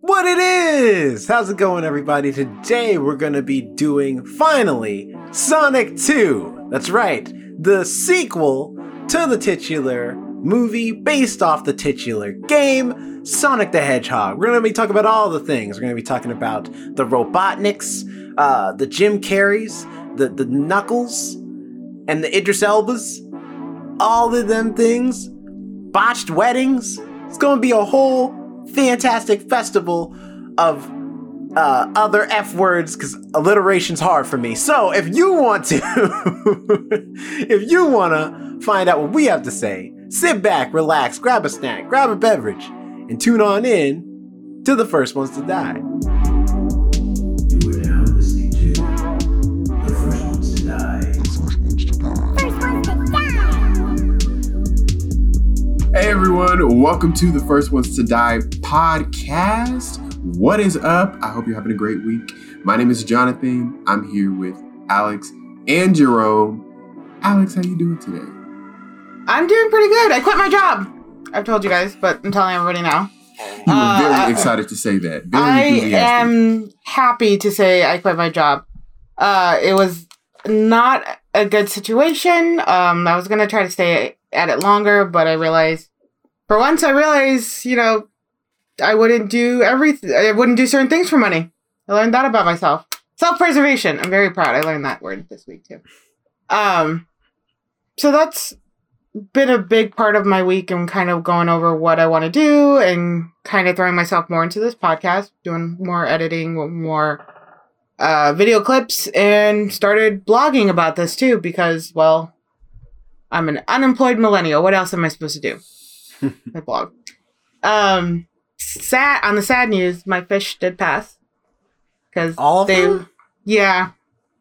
what it is! How's it going, everybody? Today we're gonna be doing, finally, Sonic 2. That's right, the sequel to the titular movie based off the titular game, Sonic the Hedgehog. We're gonna be talking about all the things. We're gonna be talking about the Robotniks, uh, the Jim Carreys, the, the Knuckles, and the Idris Elbas. All of them things. Botched weddings. It's gonna be a whole fantastic festival of uh, other F words because alliteration's hard for me. So if you want to, if you want to find out what we have to say, sit back, relax, grab a snack, grab a beverage, and tune on in to the first ones to die. Hey everyone, welcome to the First Ones to Die podcast. What is up? I hope you're having a great week. My name is Jonathan. I'm here with Alex and Jerome. Alex, how are you doing today? I'm doing pretty good. I quit my job. I've told you guys, but I'm telling everybody now. You were Uh, very uh, excited to say that. Very I am happy to say I quit my job. Uh, it was not a good situation. Um, I was gonna try to stay at it longer, but I realized, for once, I realized, you know, I wouldn't do everything. I wouldn't do certain things for money. I learned that about myself. Self-preservation. I'm very proud. I learned that word this week too. Um, so that's been a big part of my week and kind of going over what I want to do and kind of throwing myself more into this podcast, doing more editing, more uh, video clips, and started blogging about this too because, well, I'm an unemployed millennial. What else am I supposed to do? I blog. Um, sad on the sad news, my fish did pass because All of they, them? yeah.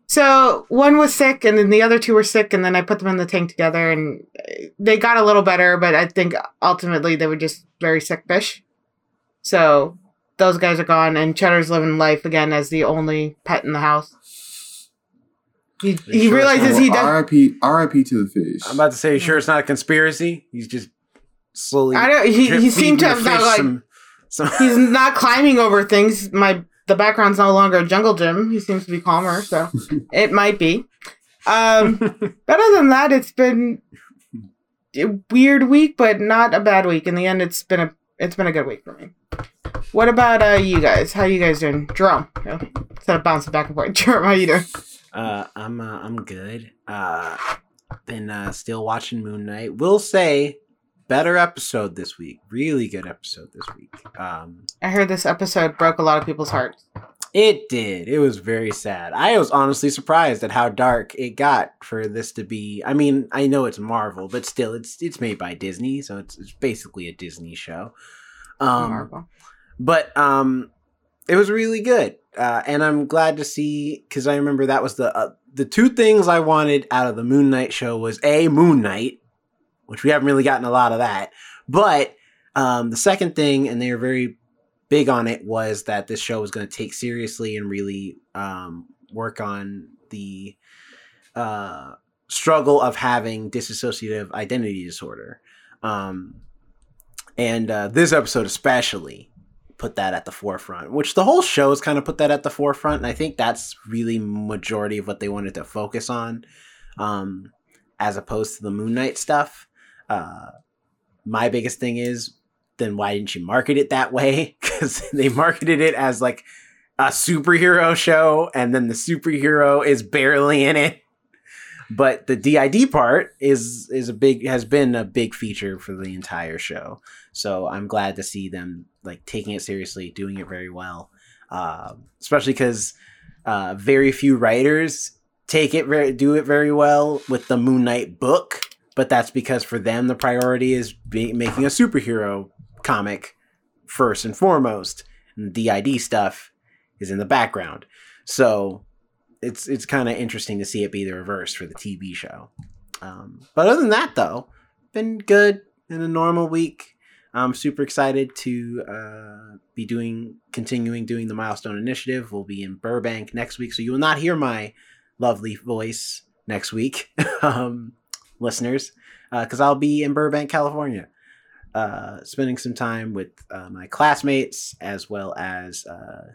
So one was sick, and then the other two were sick, and then I put them in the tank together, and uh, they got a little better, but I think ultimately they were just very sick fish. So those guys are gone, and Cheddar's living life again as the only pet in the house. He, he sure realizes he does. R.I.P. R.I.P. to the fish. I'm about to say, sure, it's not a conspiracy. He's just slowly. I don't. He, he seemed to have the that like some, some he's not climbing over things. My the background's no longer a jungle gym. He seems to be calmer, so it might be. Um, but other than that, it's been a weird week, but not a bad week. In the end, it's been a it's been a good week for me. What about uh you guys? How you guys doing, Jerome? Yeah, Instead of bouncing back and forth, Jerome, how you doing? Uh, I'm uh, I'm good. Uh, been uh, still watching Moon Knight. Will say, better episode this week. Really good episode this week. Um, I heard this episode broke a lot of people's hearts. it did. It was very sad. I was honestly surprised at how dark it got for this to be. I mean, I know it's Marvel, but still, it's it's made by Disney, so it's it's basically a Disney show. Um, Marvel. but um it was really good uh and i'm glad to see because i remember that was the uh, the two things i wanted out of the moon knight show was a moon knight which we haven't really gotten a lot of that. But um the second thing and they were very big on it was that this show was going to take seriously and really um work on the uh struggle of having dissociative identity disorder. Um and uh, this episode especially put that at the forefront which the whole show has kind of put that at the forefront and i think that's really majority of what they wanted to focus on um, as opposed to the moon knight stuff uh, my biggest thing is then why didn't you market it that way? Because they marketed it as like a superhero show and then the superhero is barely in it. But the did part is is a big has been a big feature for the entire show. So i'm glad to see them like taking it seriously doing it very well. Um, especially because uh, very few writers take it very do it very well with the moon knight book but that's because for them the priority is making a superhero comic first and foremost. And the did stuff is in the background. So it's it's kind of interesting to see it be the reverse for the tv show. Um, but other than that though been good in a normal week. I'm super excited to uh, be doing, continuing doing the Milestone Initiative. We'll be in Burbank next week, so you will not hear my lovely voice next week, um, listeners, because I'll be in Burbank, California. uh, spending some time with uh, my classmates as well as uh,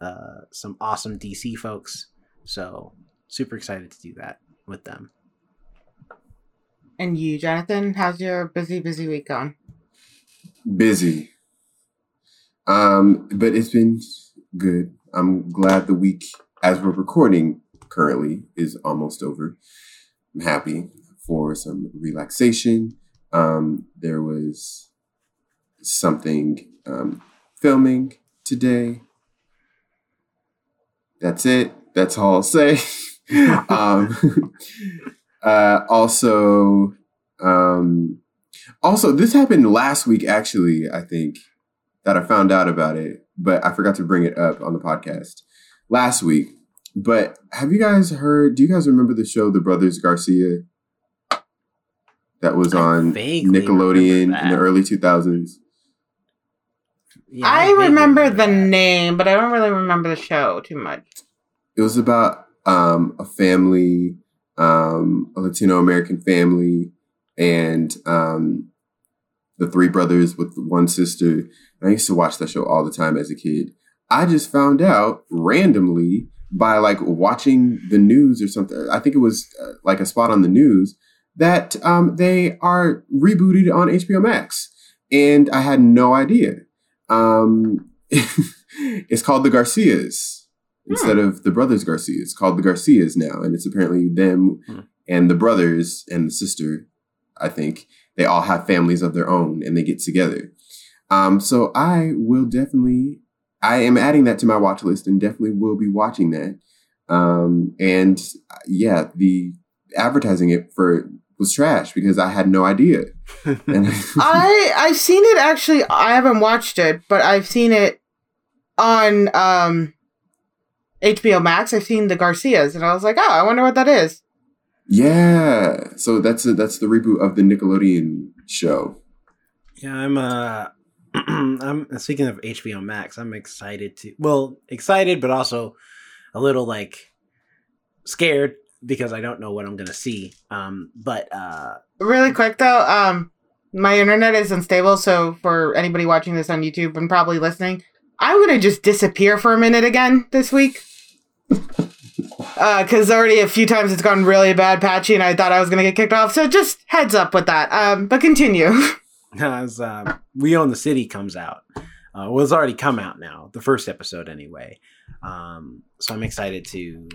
uh, some awesome DC folks. So super excited to do that with them. And you, Jonathan, how's your busy, busy week going? Busy. Um, but it's been good. I'm glad the week, as we're recording currently, is almost over. I'm happy for some relaxation. Um, there was something um, filming today. That's it. That's all I'll say. um, uh, also, um, also, this happened last week. Actually, I think that I found out about it, but I forgot to bring it up on the podcast last week. But have you guys heard? Do you guys remember the show The Brothers Garcia? That was on Nickelodeon in the early two thousands. Yeah, I vaguely remember the name, but I don't really remember the show too much. It was about um, a family, um, a Latino American family, and um, the three brothers with one sister. And I used to watch that show all the time as a kid. I just found out randomly by like watching the news or something. I think it was uh, like a spot on the news that um, they are rebooted on HBO Max, and I had no idea. Um, it's called The Garcias instead of the brothers Garcia. It's called the Garcias now, and it's apparently them Hmm. and the brothers and the sister. I think they all have families of their own, and they get together. Um, so I will definitely, I am adding that to my watch list, and definitely will be watching that. Um, and uh, yeah, the advertising it for was trash because I had no idea. I I've seen it actually. I haven't watched it, but I've seen it on um HBO Max. I've seen the Garcias, and I was like, oh, I wonder what that is. yeah, so that's a, that's the reboot of the Nickelodeon show. Yeah, I'm uh I'm speaking of HBO Max, I'm excited to well, excited but also a little like scared because I don't know what I'm gonna see. Um but uh Really quick though, um, my internet is unstable, so for anybody watching this on YouTube and probably listening, I'm gonna just disappear for a minute again this week. Because already a few times it's gone really bad, patchy, and I thought I was gonna get kicked off. So just heads up with that. Um, but continue. as uh, We Own This City comes out. Uh well it's already come out now, the first episode anyway. Um so I'm excited to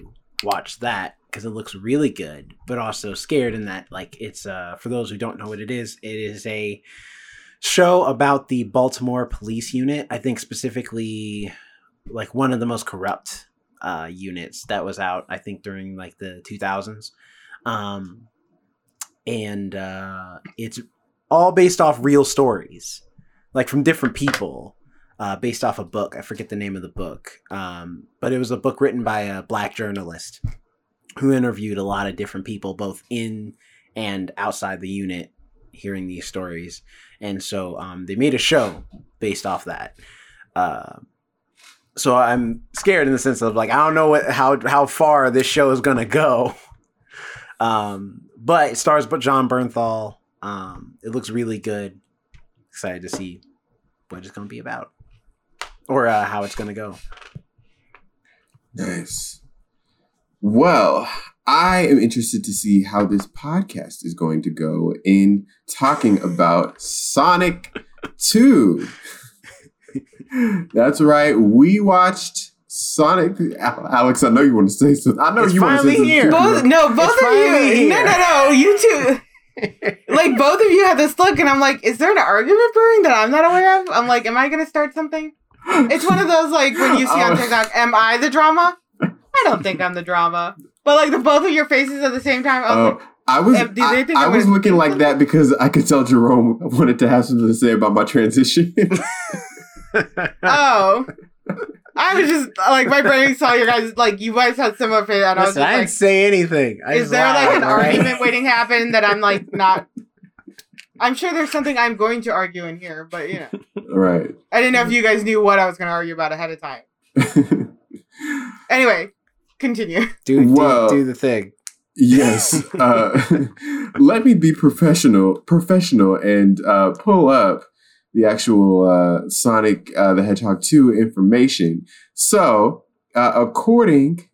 watch that because it looks really good, but also scared in that like it's uh for those who don't know what it is, it is a show about the Baltimore police unit. I think specifically like one of the most corrupt uh units that was out I think during like the 2000s. Um and uh it's all based off real stories like from different people uh, based off a book. I forget the name of the book, um, but it was a book written by a black journalist who interviewed a lot of different people, both in and outside the unit, hearing these stories. And so um, they made a show based off that. Uh, so I'm scared in the sense of like I don't know what how how far this show is gonna go. Um, but it stars but Jon Bernthal. Um, it looks really good. Excited to see what it's gonna be about or uh, how it's gonna go. Nice. Well, I am interested to see how this podcast is going to go in talking about Sonic 2. That's right. We watched Sonic. Alex, I know you want to say something. I know It's you want to say something. here. both no, both of you. No, here. no, no. You two. like both of you had this look, and I'm like, is there an argument brewing that I'm not aware of? I'm like, am I gonna start something? It's one of those like when you see on Oh. TikTok, am I the drama? I don't think I'm the drama. But like the both of your faces at the same time, I was Oh, I was Uh, do they I, think I I'm was looking like that because I could tell Jerome wanted to have something to say about my transition. oh. I was just like my brain saw you guys like you guys had similar face, and I was Listen, I just didn't like, say anything. I is just there like an all right? argument waiting to happen that I'm like not? I'm sure there's something I'm going to argue in here, but you know, right. I didn't know if you guys knew what I was going to argue about ahead of time. Anyway, continue. Do, do, Well- do the thing. Yes. Uh, let me be professional, professional, and uh, pull up the actual uh, Sonic uh, the Hedgehog 2 information. So, uh, according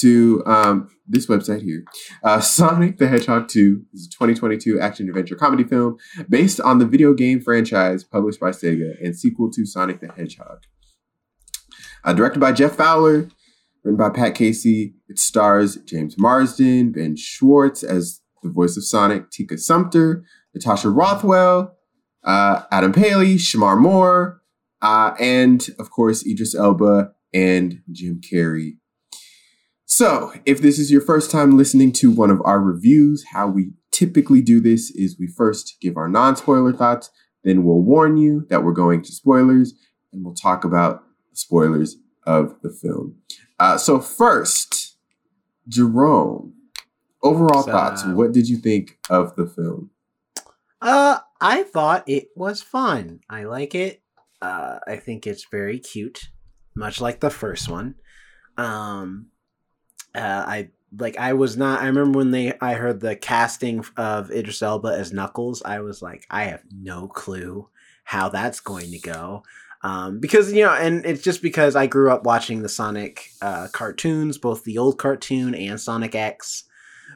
to um, this website here, uh, Sonic the Hedgehog 2 is a 2022 action adventure comedy film based on the video game franchise published by Sega and sequel to Sonic the Hedgehog. Uh, directed by Jeff Fowler, written by Pat Casey. It stars James Marsden, Ben Schwartz as the voice of Sonic, Tika Sumpter, Natasha Rothwell, uh, Adam Pally, Shemar Moore, uh, and of course Idris Elba and Jim Carrey. So, if this is your first time listening to one of our reviews, how we typically do this is we first give our non spoiler thoughts, then we'll warn you that we're going to spoilers, and we'll talk about spoilers of the film. Uh, so, first, Jerome, overall So- thoughts. What did you think of the film? Uh, I thought it was fun. I like it. Uh, I think it's very cute, much like the first one. Um, uh, I like. I was not. I remember when they. I heard the casting of Idris Elba as Knuckles. I was like, I have no clue how that's going to go. Um, because you know, and it's just because I grew up watching the Sonic uh, cartoons, both the old cartoon and Sonic X.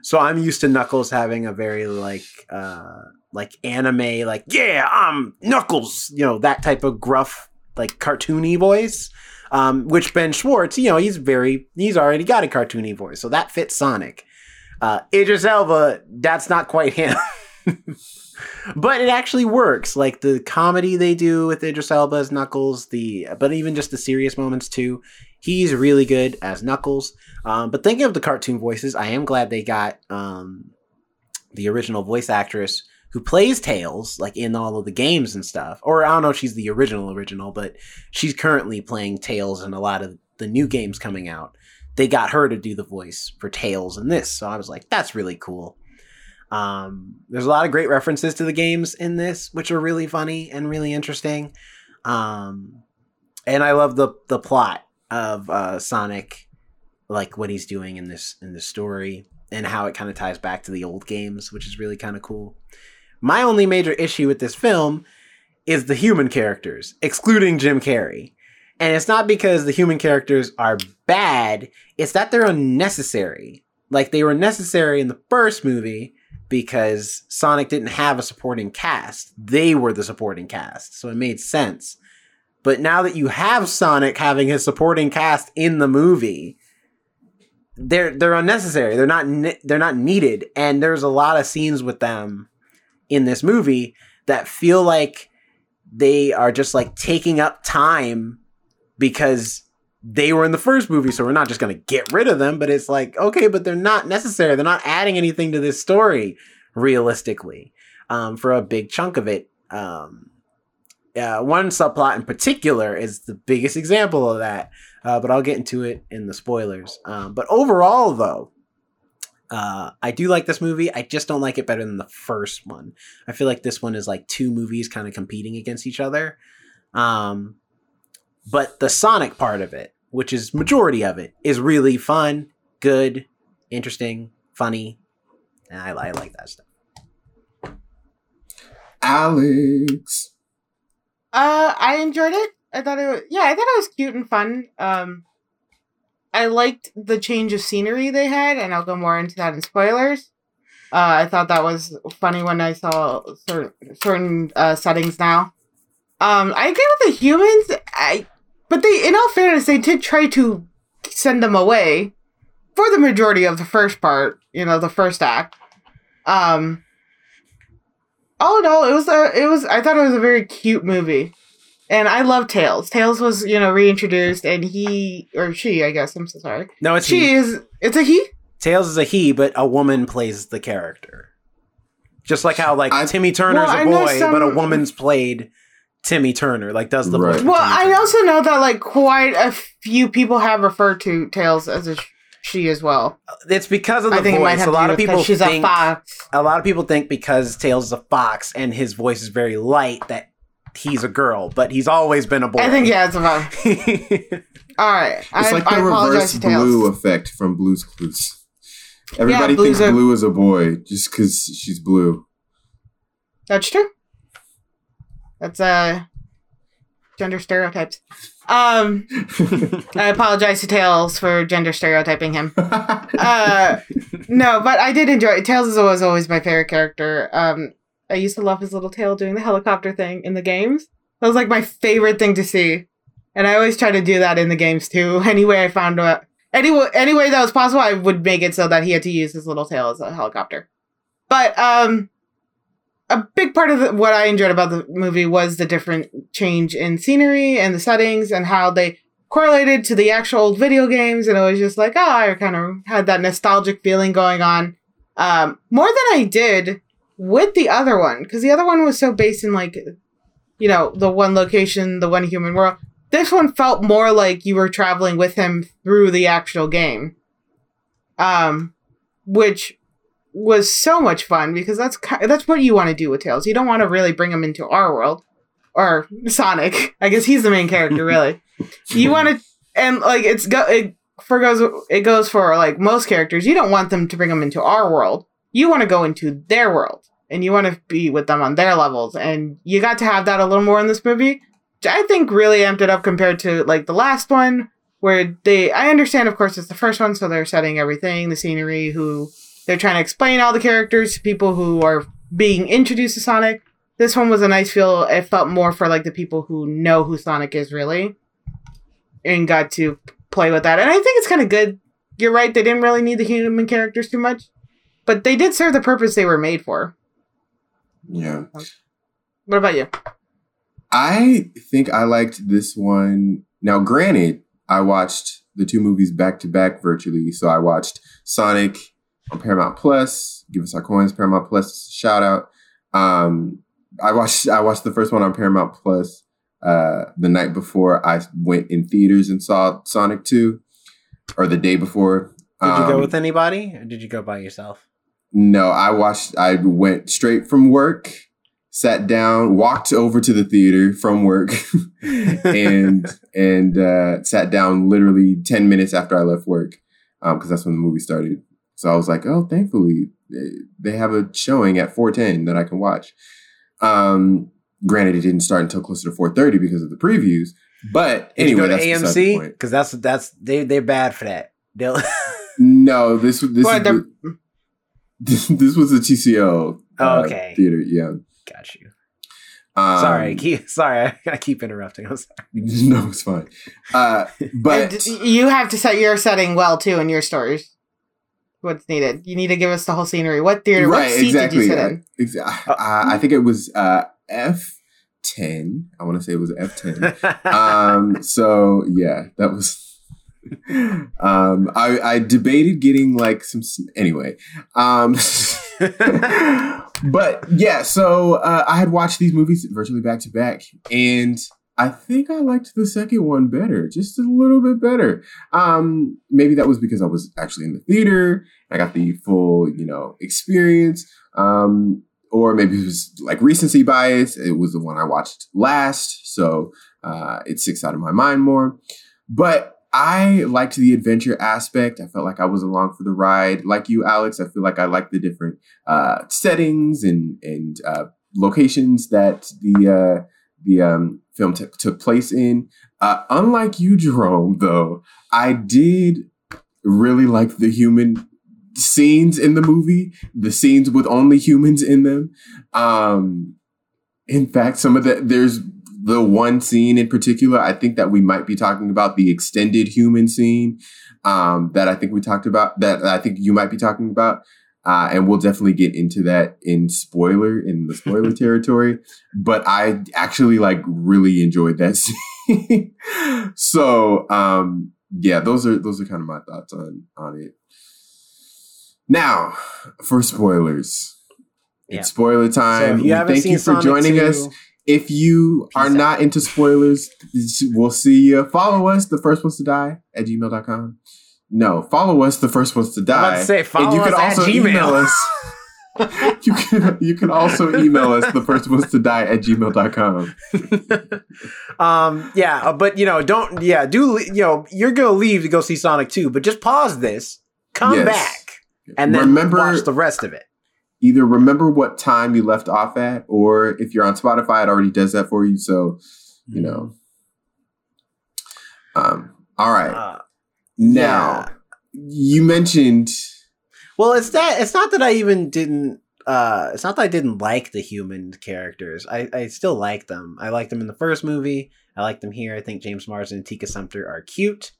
So I'm used to Knuckles having a very like uh like anime like yeah, I'm Knuckles, you know, that type of gruff like cartoony voice. Um which Ben Schwartz, you know, he's very he's already got a cartoony voice. So that fits Sonic. Uh Idris Elba, that's not quite him. but it actually works. Like the comedy they do with Idris Elba as Knuckles, the but even just the serious moments too. He's really good as Knuckles. Um, but thinking of the cartoon voices, I am glad they got um, the original voice actress who plays Tails, like in all of the games and stuff. Or I don't know if she's the original original, but she's currently playing Tails in a lot of the new games coming out. They got her to do the voice for Tails in this, so I was like, that's really cool. Um, there's a lot of great references to the games in this, which are really funny and really interesting. Um, and I love the the plot of uh, Sonic, like what he's doing in this in this story, and how it kind of ties back to the old games, which is really kind of cool. My only major issue with this film is the human characters, excluding Jim Carrey. And it's not because the human characters are bad, it's that they're unnecessary. Like they were necessary in the first movie because Sonic didn't have a supporting cast. They were the supporting cast. So it made sense. But now that you have Sonic having his supporting cast in the movie, they're they're unnecessary. They're not ne- they're not needed and there's a lot of scenes with them in this movie that feel like they are just like taking up time because they were in the first movie so we're not just going to get rid of them but it's like okay but they're not necessary they're not adding anything to this story realistically um, for a big chunk of it um, uh, one subplot in particular is the biggest example of that uh, but i'll get into it in the spoilers um, but overall though uh, I do like this movie. I just don't like it better than the first one. I feel like this one is like two movies kind of competing against each other. Um, but the Sonic part of it, which is majority of it, is really fun, good, interesting, funny. And I, I like that stuff. Alex. Uh, I enjoyed it. I thought it was yeah, I thought it was cute and fun. Um, I liked the change of scenery they had, and I'll go more into that in spoilers. Uh, I thought that was funny when I saw certain certain uh, settings now. Um, I agree with the humans. I, but they, in all fairness, they did try to send them away for the majority of the first part. You know, the first act. Um, all in all, it was a, it was. I thought it was a very cute movie, and I love Tails. Tails was you know reintroduced, and he or she, I guess. I'm so sorry. No, it's She he. is. It's a he. Tails is a he, but a woman plays the character. Just like how like I- Timmy Turner's Well, I a know boy, some- but a woman's played Timmy Turner, like does the Right. voice. Well, I also know that like quite a few people have referred to Tails as a sh- she as well. Uh, it's because of the I think it might voice. have A lot do of people she's think a fox. a lot of people think because Tails is a fox and his voice is very light that he's a girl, but he's always been a boy. I think yeah, it's a fox. All right, It's I, like I the apologize reverse to Tails. blue effect from Blue's Clues. Everybody Blue's thinks a- Blue is a boy just because she's blue. That's true. That's uh gender stereotypes. Um, I apologize to Tails for gender stereotyping him. Uh, no, but I did enjoy it. Tails is always always my favorite character. Um, I used to love his little tail doing the helicopter thing in the games. That was like my favorite thing to see, and I always try to do that in the games too. Any way I found out, any any way that was possible, I would make it so that he had to use his little tail as a helicopter. But um, a big part of the, what I enjoyed about the movie was the different change in scenery and the settings and how they correlated to the actual old video games. And it was just like, oh, I kind of had that nostalgic feeling going on um, more than I did with the other one because the other one was so based in like, you know, the one location, the one human world. This one felt more like you were traveling with him through the actual game, um, which was so much fun because that's ki- that's what you want to do with Tails. You don't want to really bring him into our world or Sonic. I guess he's the main character, really. you want to, and like it's go it for goes it goes for like most characters. You don't want them to bring them into our world. You want to go into their world and you want to be with them on their levels. And you got to have that a little more in this movie, which I think really amped it up compared to like the last one, where they. I understand, of course, it's the first one, so they're setting everything, the scenery, who they're trying to explain all the characters to people who are being introduced to Sonic. This one was a nice feel. It felt more for like the people who know who Sonic is really, and got to play with that. And I think it's kind of good. You're right; they didn't really need the human characters too much, but they did serve the purpose they were made for. yeah. What about you? I think I liked this one. Now, granted, I watched the two movies back to back virtually. So I watched Sonic on Paramount Plus. Give us our coins, Paramount Plus. Shout out. Um, I watched I watched the first one on Paramount Plus uh, the night before I went in theaters and saw Sonic Two, or the day before. Did you go Um, with anybody, or did you go by yourself? No, I watched. I went straight from work, sat down, walked over to the theater from work, and and uh, sat down literally ten minutes after I left work, because that's when the movie started. So I was like, oh, thankfully they, they have a showing at four ten that I can watch. Um, granted, it didn't start until closer to four thirty because of the previews. But Did you anyway, go to that's the AMC because that's that's they they're bad for that. They'll No, this this is the, this, this was a TCO Oh, uh, okay. theater. Yeah. got you. Um, sorry, keep, sorry, I keep interrupting. I'm sorry. no, it's fine. Uh, but And you have to set your setting well too in your stories. What's needed? You need to give us the whole scenery. What theater? right, what seat exactly. did you sit in? Exa- uh, I think it was uh, F ten. I want to say it was F ten. um, so yeah, that was. Um, I, I debated getting like some. Anyway, um, but yeah, so uh, I had watched these movies virtually back to back, and I think I liked the second one better, just a little bit better. Um, maybe that was because I was actually in the theater. I got the full, you know, experience. Um, or maybe it was like recency bias. It was the one I watched last, so uh, it sticks out of my mind more. But I liked the adventure aspect. I felt like I was along for the ride. Like you, Alex, I feel like I liked the different uh, settings and and uh, locations that the uh, the um, film t- took place in. Uh, unlike you, Jerome, though, I did really like the human scenes in the movie, the scenes with only humans in them. Um, in fact, some of the there's the one scene in particular. I think that we might be talking about the extended human scene um, that I think we talked about. That I think you might be talking about. Uh, and we'll definitely get into that in spoiler in the spoiler territory. But I actually like really enjoyed that scene. so um, yeah, those are those are kind of my thoughts on on it. Now for spoilers, Yeah. it's spoiler time. We you thank you for Sonic joining 2, us. If you are out. not into spoilers, we'll see you. Follow us, the first ones to die at gmail.com. No, follow us, the first ones to die. to say, follow and you us can also Gmail. email us. you can you can also email us the first ones to die at gmail.com. um, yeah, uh, but you know, don't yeah, do you know you're gonna leave to go see Sonic 2, but just pause this, come Yes. back, and then Remember- watch the rest of it. Either remember what time you left off at, or if you're on Spotify, it already does that for you. So you know. Um. All right. Uh, now yeah. you mentioned Well, it's that it's not that I even didn't uh it's not that I didn't like the human characters. I, I still like them. I like them in the first movie. I like them here. I think James Marsden and Tika Sumpter are cute.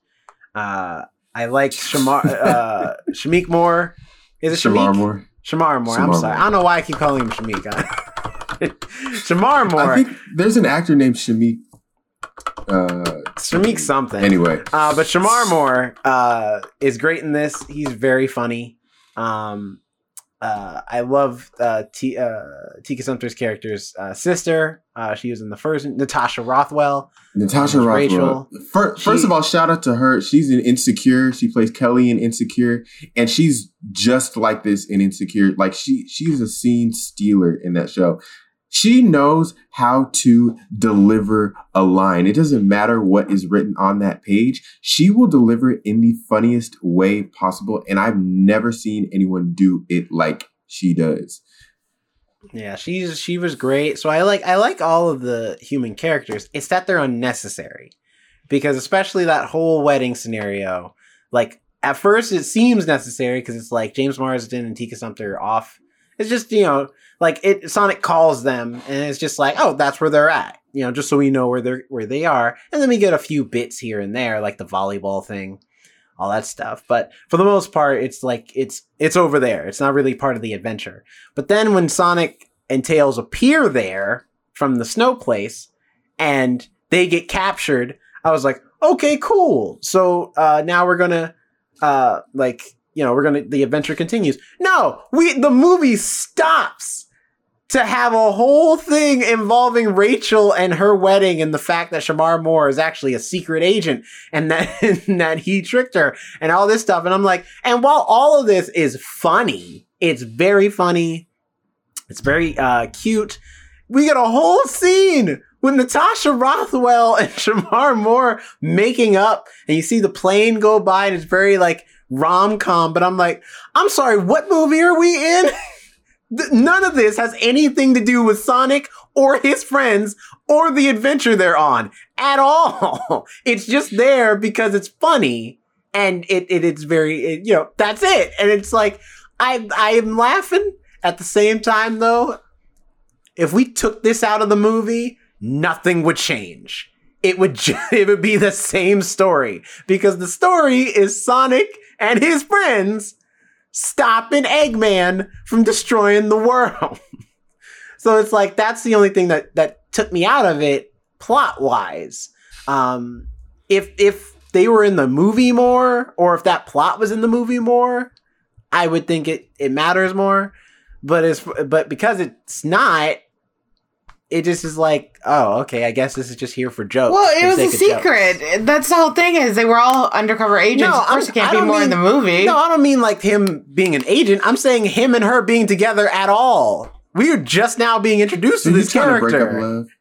Uh I like Shemar uh Shamik Moore. Is it Shamik? Shemar Moore. Shemar Moore. I'm sorry. Moore. I don't know why I keep calling him Shamik. Shemar Moore. I think there's an actor named Shamik. Uh, Shamik something. anyway, Uh, but Shemar Moore uh, is great in this. He's very funny. Um, uh, I love uh, T- uh, Tika Sumpter's character's uh, sister. Uh, she was in the first Natasha Rothwell. Natasha Rothwell. Rachel. First, first She- of all, shout out to her. She's in Insecure. She plays Kelly in Insecure, and she's just like this in Insecure. Like she, she's a scene stealer in that show. She knows how to deliver a line. It doesn't matter what is written on that page. She will deliver it in the funniest way possible, and I've never seen anyone do it like she does. Yeah, she's she was great. So I like I like all of the human characters. It's that they're unnecessary because especially that whole wedding scenario. Like at first it seems necessary because it's like James Marsden and Tika Sumpter are off. It's just you know like it. Sonic calls them and it's just like oh that's where they're at. You know just so we know where they're where they are. And then we get a few bits here and there like the volleyball thing, all that stuff. But for the most part, it's like it's it's over there. It's not really part of the adventure. But then when Sonic and Tails appear there from the snow place and they get captured, I was like, okay, cool. So uh, now we're gonna uh, like you know we're gonna the adventure continues. No, we the movie stops to have a whole thing involving Rachel and her wedding and the fact that Shemar Moore is actually a secret agent and that and that he tricked her and all this stuff. And I'm like, and while all of this is funny, it's very funny. It's very uh, cute. We get a whole scene with Natasha Rothwell and Shemar Moore making up, and you see the plane go by, and it's very like rom com. But I'm like, I'm sorry, what movie are we in? Th- None of this has anything to do with Sonic or his friends or the adventure they're on at all. It's just there because it's funny and it, it it's very it- you know that's it. And it's like I I am laughing at the same time though. If we took this out of the movie, nothing would change. It would ju- it would be the same story because the story is Sonic and his friends stopping Eggman from destroying the world. so it's like that's the only thing that that took me out of it plot wise. Um, if if they were in the movie more, or if that plot was in the movie more, I would think it it matters more. But it's but because it's not, it just is like, oh, okay, I guess this is just here for jokes. Well, it was a sake of jokes. secret. That's the whole thing. Is they were all undercover agents. No, of course, I'm- it can't I be don't more in the movie. No, I don't mean like him being an agent. I'm saying him and her being together at all. We are just now being introduced So to this trying to break character.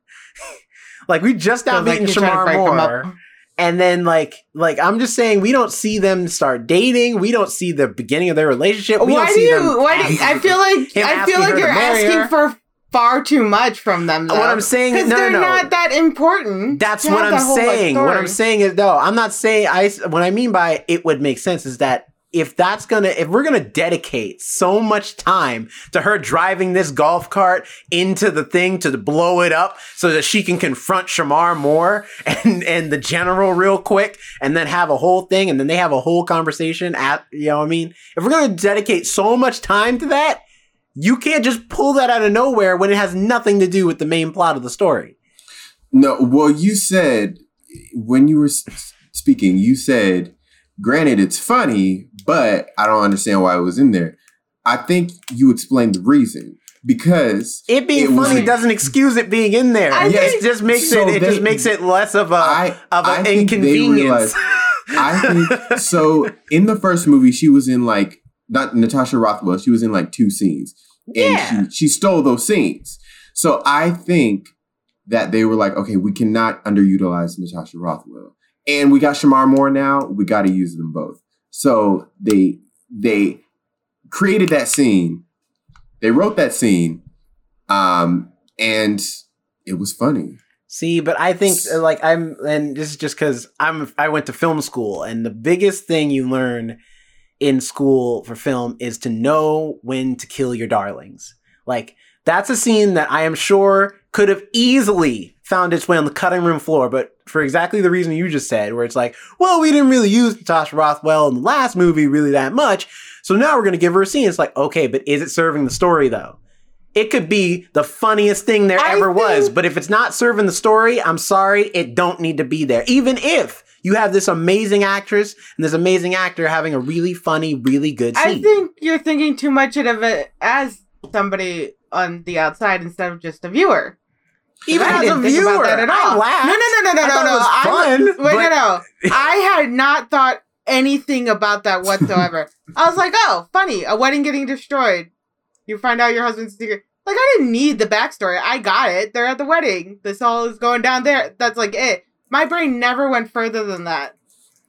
Like we just now So, like, meeting you're to Shemar Moore, up. and then like like I'm just saying we don't see them start dating. We don't see the beginning of their relationship. We why don't do see you? them Why do you, I feel like I feel like you're to her. asking for far too much from them. Though. What I'm saying- is, no, no, they're no. not that important. That's what I'm saying. What I'm saying is no, I'm not saying I what I mean by it would make sense is that if that's gonna if we're gonna dedicate so much time to her driving this golf cart into the thing to blow it up so that she can confront Shemar Moore and and the general real quick and then have a whole thing and then they have a whole conversation at you know what I mean if we're gonna dedicate so much time to that you can't just pull that out of nowhere when it has nothing to do with the main plot of the story. No, well, you said when you were speaking, you said, granted, it's funny, but I don't understand why it was in there. I think you explained the reason because It being It funny like- doesn't excuse it being in there. I it think- just makes So it. It they- just makes it less of a I of I an think they inconvenience. realized- I think so. In the first movie, she was in like not Natasha Rothwell. She was in like two scenes, and Yeah. she she stole those scenes. So I think that they were like, okay, we cannot underutilize Natasha Rothwell, and we got Shemar Moore now. We got to use them both. So they they created that scene. They wrote that scene, um, and it was funny. See, but I think uh, like I'm, and this is just because I'm. I went to film school, and the biggest thing you learn in school for film is to know when to kill your darlings. Like that's a scene that I am sure could have easily found its way on the cutting room floor, but for exactly the reason you just said, where it's like, well, we didn't really use Natasha Rothwell in the last movie really that much, so now we're gonna give her a scene. It's like, okay, but is it serving the story though? It could be the funniest thing there I ever was, but if it's not serving the story, I'm sorry, it don't need to be there. Even if you have this amazing actress and this amazing actor having a really funny, really good I think you're thinking too much of it as somebody on the outside instead of just a viewer. Even I as a viewer, at I all. laughed. No, no, no, no, no, I no, no. I fun, wait, but- no, no. I had not thought anything about that whatsoever. I was like, oh, funny, a wedding getting destroyed. You find out your husband's secret. Like, I didn't need the backstory. I got it. They're at the wedding. This all is going down there. That's like it. My brain never went further than that.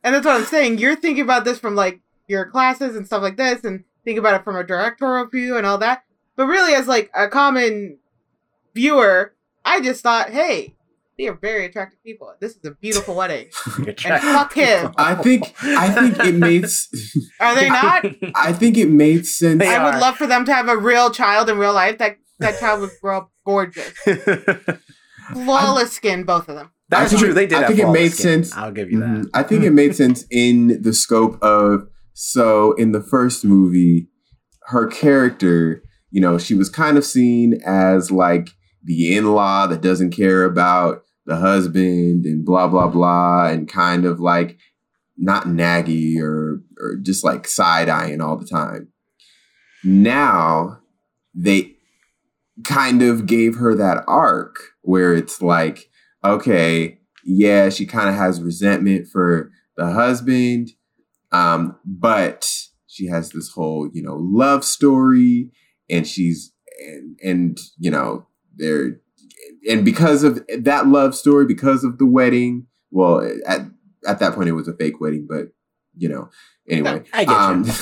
And that's what I'm saying. You're thinking about this from like your classes and stuff like this, and think about it from a directorial view and all that. But really, as like a common viewer, I just thought, hey, they are very attractive people. This is a beautiful wedding. And fuck him. I think I think it made s- Are they not? I think it made sense. They I would are. love for them to have a real child in real life. That that child would grow up gorgeous, flawless skin, both of them. That's I think- true. They did. I think it made skin. sense. I'll give you that. Mhm. I think it made sense in the scope of so in the first movie, her character, you know, she was kind of seen as like the in-law that doesn't care about the husband and blah blah blah and kind of like not naggy or or just like side-eyeing all the time. Now they kind of gave her that arc where it's like, okay, yeah, she kind of has resentment for the husband, um, but she has this whole, you know, love story, and she's and and you know they're and because of that love story, because of the wedding, well, at at that point it was a fake wedding, but you know, anyway, I get you. um,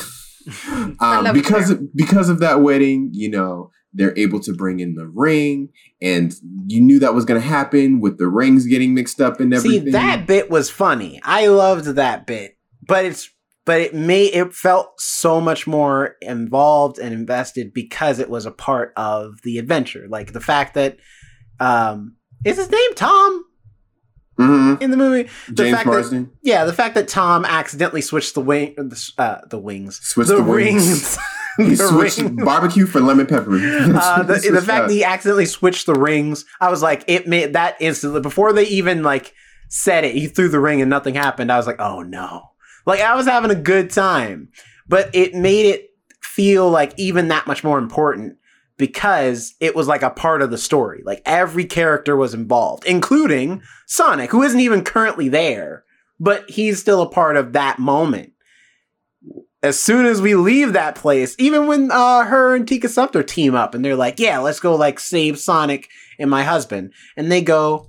um, because of, because of that wedding, you know, they're able to bring in the ring, and you knew that was going to happen with the rings getting mixed up and everything. See, that bit was funny. I loved that bit, but it's but it made it felt so much more involved and invested because it was a part of the adventure. Like the fact that um is his name Tom Mhm. in the movie? The James fact that- Marsden Yeah, the fact that Tom accidentally switched the wing, the, uh, the wings, switched the, the, wings. rings, He switched rings. barbecue for lemon pepper. Uh, the, the fact that he accidentally switched the rings, I was like, it made that instantly before they even like said it. He threw the ring and nothing happened. I was like, oh no! Like I was having a good time, but it made it feel like even that much more important because it was like a part of the story. Like every character was involved, including Sonic, who isn't even currently there, but he's still a part of that moment. As soon as we leave that place, even when uh, her and Tika Sumpter team up and they're like, "Yeah, let's go like save Sonic and my husband," and they go,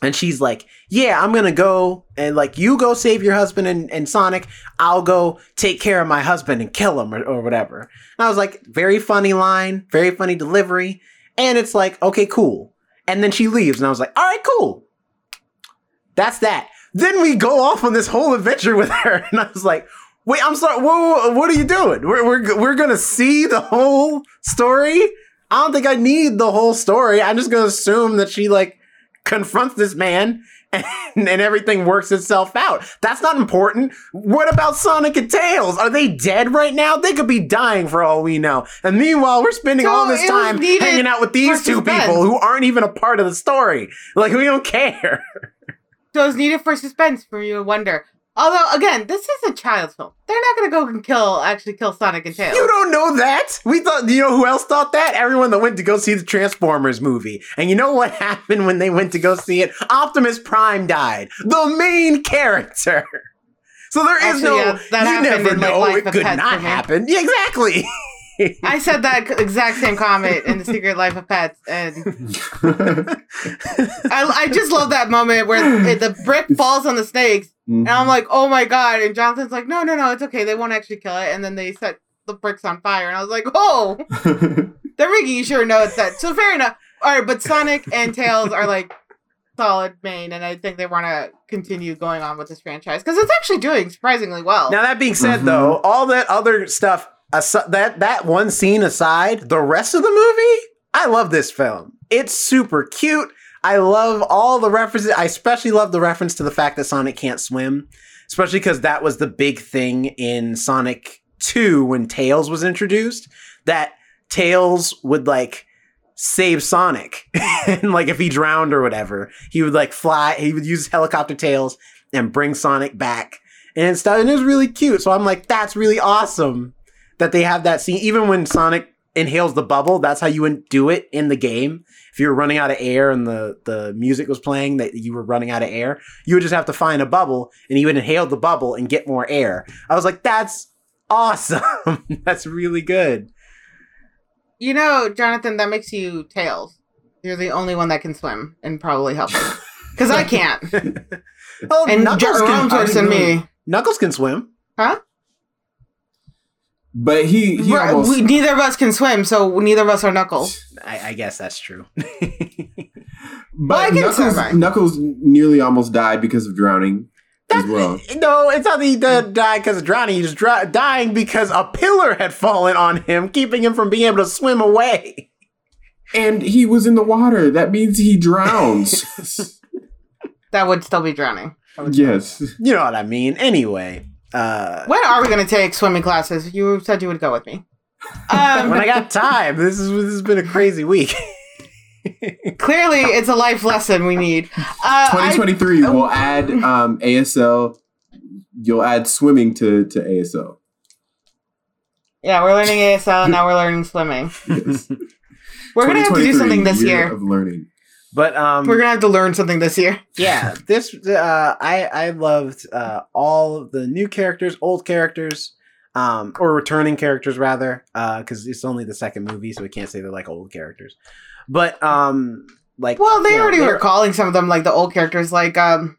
and she's like, "Yeah, I'm gonna go and like you go save your husband and, and Sonic. I'll go take care of my husband and kill him or, or whatever." And I was like, very funny line, very funny delivery, and it's like, okay, cool. And then she leaves, and I was like, all right, cool. That's that. Then we go off on this whole adventure with her, and I was like, wait, I'm sorry, whoa, whoa, what are you doing? We're, we're, we're gonna see the whole story? I don't think I need the whole story. I'm just gonna assume that she, like, confronts this man and, and everything works itself out. That's not important. What about Sonic and Tails? Are they dead right now? They could be dying for all we know. And meanwhile, we're spending So all this time hanging out with these two suspense. people who aren't even a part of the story. Like, we don't care. So it's needed for suspense for you to wonder. Although, again, this is a child's film. They're not going to go and kill, actually kill Sonic and Tails. You don't know that. We thought, you know who else thought that? Everyone that went to go see the Transformers movie. And you know what happened when they went to go see it? Optimus Prime died. The main character. So there is Actually, no, yeah, that you never in, know. Life it could not happen. Yeah, exactly. I said that exact same comment in The Secret Life of Pets, and I, I just love that moment where it, the brick falls on the snakes, and I'm like, oh my god. And Jonathan's like, no, no, no, it's okay. They won't actually kill it. And then they set the bricks on fire, and I was like, oh, they're making sure know it's that. So fair enough. All right, but Sonic and Tails are like solid main, and I think they want to continue going on with this franchise because it's actually doing surprisingly well. Now that being said, Mhm. though, all that other stuff, asi- that that one scene aside, the rest of the movie, I love this film. It's super cute. I love all the references. I especially love the reference to the fact that Sonic can't swim, especially because that was the big thing in Sonic 2 when Tails was introduced. That Tails would like save Sonic. and like if he drowned or whatever, he would like fly, he would use helicopter tails and bring Sonic back and stuff. And it was really cute. So I'm like, that's really awesome that they have that scene. Even when Sonic inhales the bubble, that's how you would do it in the game. If you were running out of air and the, the music was playing that you were running out of air, you would just have to find a bubble and you would inhale the bubble and get more air. I was like, that's awesome. that's really good. You know, Jonathan, that makes you Tails. You're the only one that can swim and probably help. Because I can't. Oh, And Knuckles, can, than me. Knuckles can swim. Huh? But he he Right, almost we, neither of us can swim, so neither of us are Knuckles. I, I guess that's true. but I can Knuckles. Knuckles nearly almost died because of drowning as well. No, it's not that he di- died because of drowning. He's dry- dying because a pillar had fallen on him, keeping him from being able to swim away. And he was in the water. That means he drowns. That would still be drowning. yes. You know what I mean? Anyway, uh, When are we going to take swimming classes? You said you would go with me. Um, when I got time, this is this has been a crazy week. clearly, it's a life lesson we need. Uh, I- 2023 will add um, ASL. You'll add swimming to to ASL. yeah, we're learning ASL and now we're learning swimming. Yes. We're going to have to do something this year. of learning. But um, We're going to have to learn something this year. yeah, this uh, I I loved uh, all of the new characters, old characters, um, or returning characters rather, because it's only the second movie, so we can't say they're like old characters. But um, like Well, they you know, already they're- were calling some of them like the old characters, like um,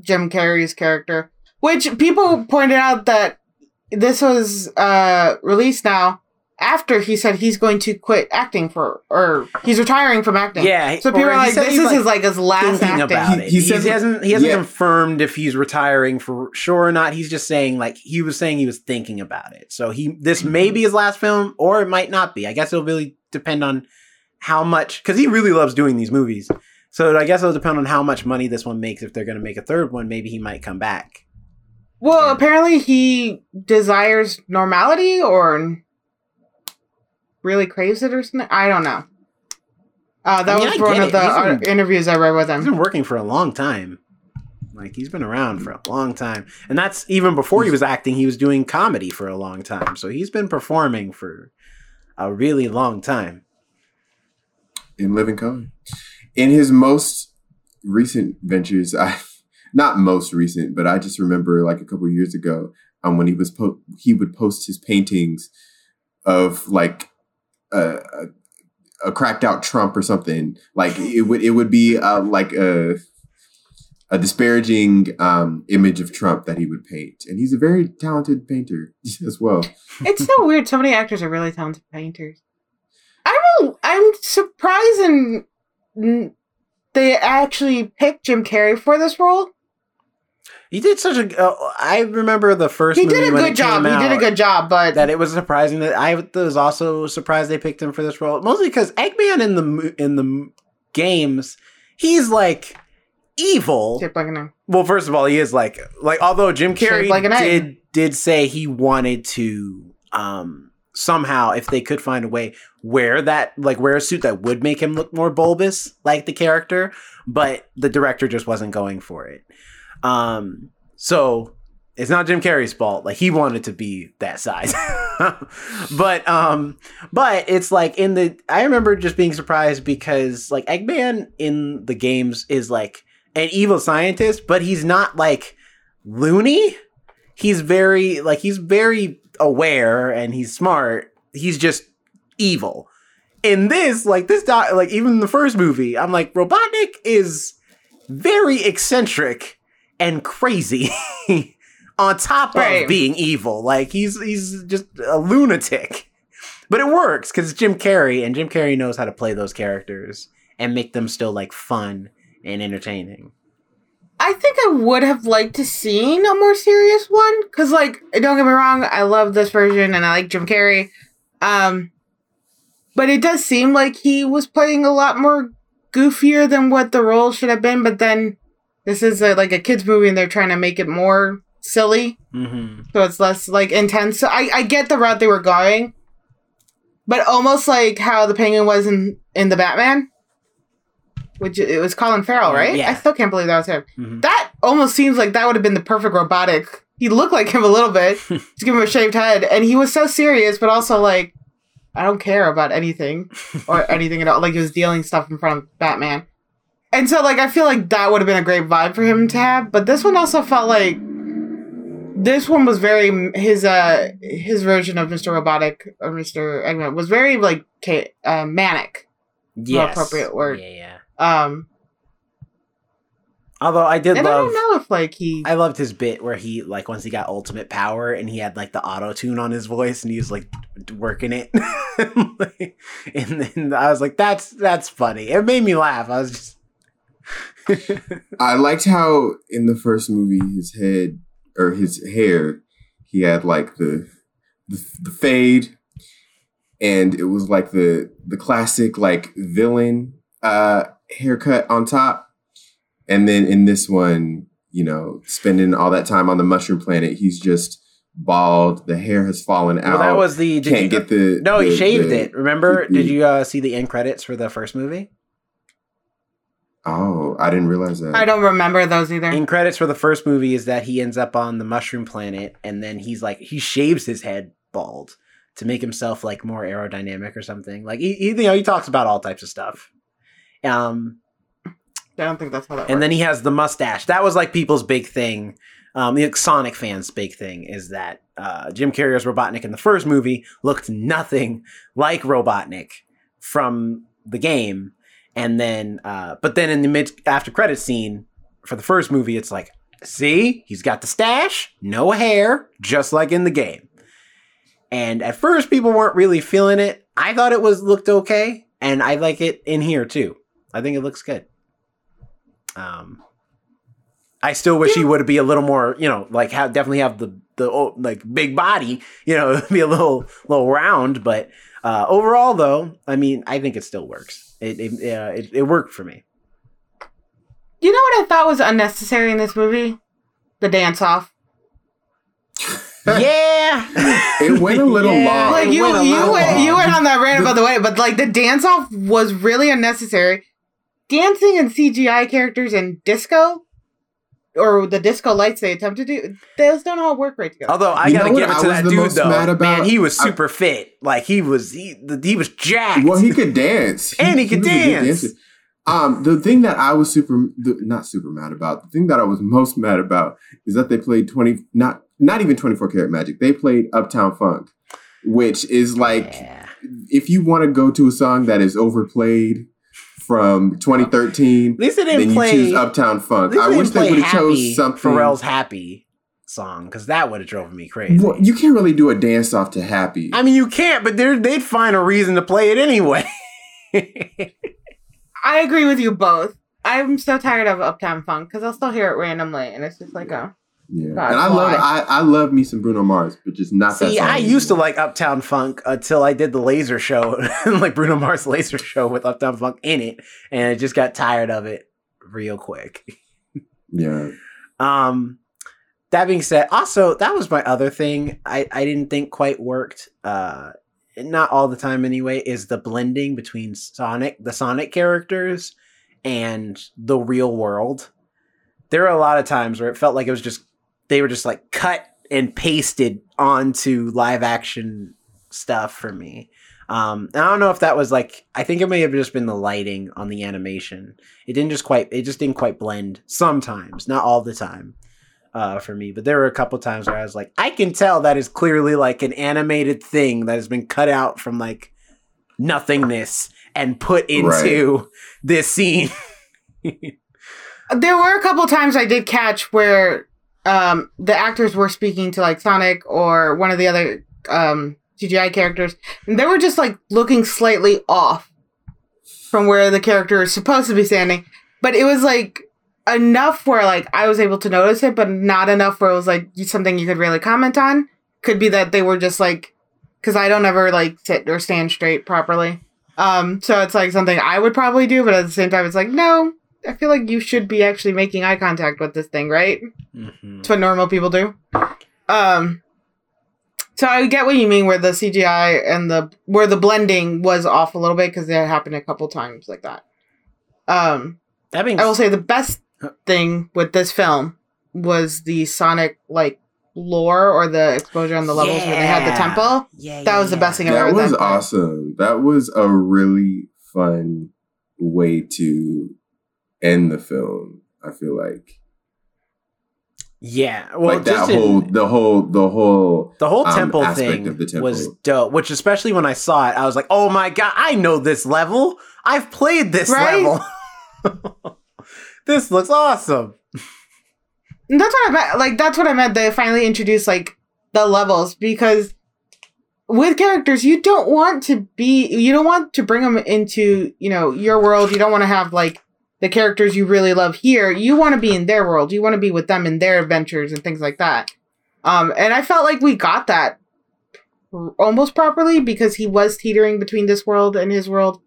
Jim Carrey's character, which people pointed out that this was uh, released now after he said he's going to quit acting for, or he's retiring from acting. Yeah, So people are like, this he's, is his like his last thinking acting. about He- it. he He, says- hasn't he hasn't yeah. confirmed if he's retiring for sure or not. He's just saying like he was saying he was thinking about it. So he this may be his last film or it might not be. I guess it'll really depend on how much because he really loves doing these movies. So I guess it'll depend on how much money this one makes. If they're going to make a third one, maybe he might come back. Well, apparently he desires normality or really craves it or something. I don't know. Uh, that I mean, was I one of it. the uh, been- interviews I read with He's him. been working for a long time. Like he's been around for a long time, and that's even before he was acting. He was doing comedy for a long time, so he's been performing for a really long time. in living color. In his most recent ventures, I not most recent, but I just remember like a couple years ago, um, when he was po- he would post his paintings of like a, a, a cracked out Trump or something. Like it would it would be uh, like a a disparaging um, image of Trump that he would paint, and he's a very talented painter as well. It's so weird. So many actors are really talented painters. I don't. I'm surprised and they actually picked Jim Carrey for this role. He did such a. Uh, I remember the first. He did a good job. He did a good job, but That it was surprising that I was also surprised they picked him for this role, mostly because Eggman in the in the games, he's like evil. like. Well, first of all, he is like like although Jim Carrey like did did say he wanted to um somehow if they could find a way wear that like wear a suit that would make him look more bulbous like the character, but the director just wasn't going for it. Um so it's not Jim Carrey's fault. Like he wanted to be that size. but um but it's like in the I remember just being surprised because like Eggman in the games is like an evil scientist, but he's not like loony. He's very like he's very aware and he's smart. He's just evil. In this, like this doc, like even the first movie, I'm like Robotnik is very eccentric and crazy. on top Right. of being evil. Like he's he's just a lunatic. But it works because it's Jim Carrey, and Jim Carrey knows how to play those characters and make them still like fun and entertaining. I think I would have liked to seen a more serious one because, like, don't get me wrong, I love this version and I like Jim Carrey. Um, but it does seem like he was playing a lot more goofier than what the role should have been. But then this is a, like a kids movie and they're trying to make it more silly, Mm-hmm. so it's less like intense. So I I get the route they were going, but almost like how the Penguin was in in the Batman. Which it was Colin Farrell, right? Yeah. I still can't believe that was him. Mhm. That almost seems like that would have been the perfect Robotnik. He looked like him a little bit. Just give him a shaved head, and he was so serious, but also like, I don't care about anything or anything at all. Like he was dealing stuff in front of Batman, and so like I feel like that would have been a great vibe for him to have. But this one also felt like this one was very his uh his version of Mr. Robotnik or Mr. Eggman was very like cha- uh, manic. Yes. appropriate word. Yeah, yeah. Um, Although I did and I don't know if like he I loved his bit where he like once he got ultimate power and he had like the auto tune on his voice and he was like working it, and then I was like, "That's that's funny." It made me laugh. I was just I liked how in the first movie his head or his hair, he had like the the, the fade, and it was like the the classic like villain uh haircut on top, and then in this one, you know, spending all that time on the mushroom planet, he's just bald. The hair has fallen well, out. that was the did can't you, get the no he shaved the- it. Remember? the- did you uh, see the end credits for the first movie? Oh, I didn't realize that. I don't remember those either. In credits for the first movie is that he ends up on the mushroom planet and then he's like he shaves his head bald to make himself like more aerodynamic or something. Like he, he you know he talks about all types of stuff. Um I don't think that's how that and works. then he has the mustache. That was like people's big thing. Um, the Sonic fans' big thing is that uh, Jim Carrey's Robotnik in the first movie looked nothing like Robotnik from the game, and then uh, but then in the mid after credit scene for the first movie, it's like, see, he's got the stash, no hair, just like in the game. And at first, people weren't really feeling it. I thought it was looked okay, and I like it in here too. I think it looks good. Um, I still wish he would be a little more, you know, like have definitely have the the oh, like big body, you know, be a little little round. But uh, overall, though, I mean, I think it still works. It it, uh, it it worked for me. You know what I thought was unnecessary in this movie? The dance off. yeah, It went a little long. Like it you, went you went, long. you went on that rant about the way, but like the dance off was really unnecessary. Dancing and CGI characters and disco, or the disco lights they attempted to do, those don't all work right together. Although I You gotta give it to was that dude though, about? man, he was I- super fit. Like he was he he was jacked. Well, he could dance, And he could was dance. dancer. Um, the thing that I was super, the, not super mad about, the thing that I was most mad about is that they played twenty, not not even twenty four karat magic. They played Uptown Funk, which is like Yeah. if you want to go to a song that is overplayed from 2013, At least they didn't you play. choose Uptown Funk. at least I they wish didn't they play would have chose something. Pharrell's "Happy" song because that would have drove me crazy. Well, you can't really do a dance off to Happy. I mean, you can't, but they're- they'd find a reason to play it anyway. I agree with you both. I'm so tired of Uptown Funk because I'll still hear it randomly, and it's just like, oh, yeah, God, and I love? I, I love me some Bruno Mars, but just not that See, song. I used to like Uptown Funk until I did the laser show, like Bruno Mars laser show with Uptown Funk in it, and I just got tired of it real quick. Yeah. Um, that being said, also that was my other thing. I I didn't think quite worked. Uh, not all the time anyway. Is the blending between Sonic, the Sonic characters, and the real world. There are a lot of times where it felt like it was just they were just like cut and pasted onto live action stuff for me. Um, I don't know if that was like I think it may have just been the lighting on the animation. It didn't just quite it just didn't quite blend sometimes, not all the time. Uh, for me, but there were a couple times where I was like, I can tell that is clearly like an animated thing that has been cut out from like nothingness and put into this scene. there were a couple times I did catch where um, the actors were speaking to like Sonic or one of the other um, CGI characters, and they were just like looking slightly off from where the character is supposed to be standing. But it was like enough where like I was able to notice it, but not enough where it was like something you could really comment on. Could be that they were just like, because I don't ever like sit or stand straight properly. Um, so it's like something I would probably do, but at the same time, it's like, no, I feel like you should be actually making eye contact with this thing, right? Mhm. It's what normal people do. Um, so I get what you mean, where the CGI and the where the blending was off a little bit because that happened a couple times like that. Um, That being I will say the best thing with this film was the Sonic like lore or the exposure on the levels where they had the temple. Yeah, That was the best thing I've ever That was done. awesome. That was a really fun way to end the film. I feel like Yeah, well, like that just in- whole the whole the whole the whole um, temple aspect thing of the temple. was dope. Which, especially when I saw it, I was like, "Oh my god, I know this level. I've played this Right? level. this looks awesome." And that's what I meant. Like that's what I meant. They finally introduced like the levels because with characters, you don't want to be, you don't want to bring them into you know your world. You don't want to have like the characters you really love here. You want to be in their world. You want to be with them in their adventures and things like that. Um, and I felt like we got that almost properly because he was teetering between this world and his world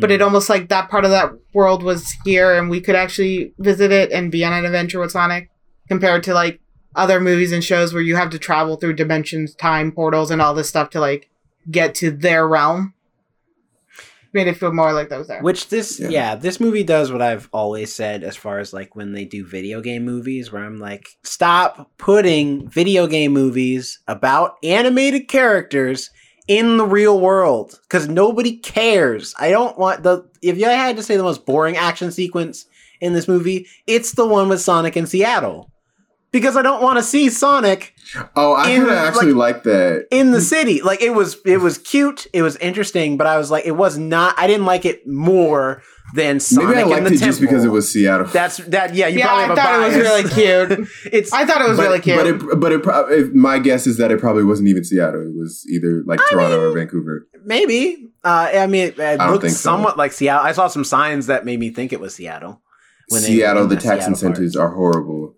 but it almost like that part of that world was here and we could actually visit it and be on an adventure with Sonic compared to like other movies and shows where you have to travel through dimensions, time portals and all this stuff to like get to their realm. Made it feel more like that was there. Which this, Yeah. yeah. this movie does what I've always said as far as like when they do video game movies, where I'm like, stop putting video game movies about animated characters in the real world because nobody cares. I don't want the. If I had to say the most boring action sequence in this movie, it's the one with Sonic in Seattle. Because I don't want to see Sonic Oh, I in, actually like, that. in the city. Like it was it was cute, it was interesting, but I was like it was not I didn't like it more than Sonic Maybe I in liked the it Temple. just because it was Seattle. That's that yeah, you yeah, probably I have a thought it was really cute. it's I thought it was but, really cute. But it, but it, prob- if my guess is that it probably wasn't even Seattle. It was either like I Toronto or Vancouver. maybe. Uh I mean it, it don't looked think so. somewhat like Seattle. I saw some signs that made me think it was Seattle. when Seattle, in the the tax Seattle incentives are horrible.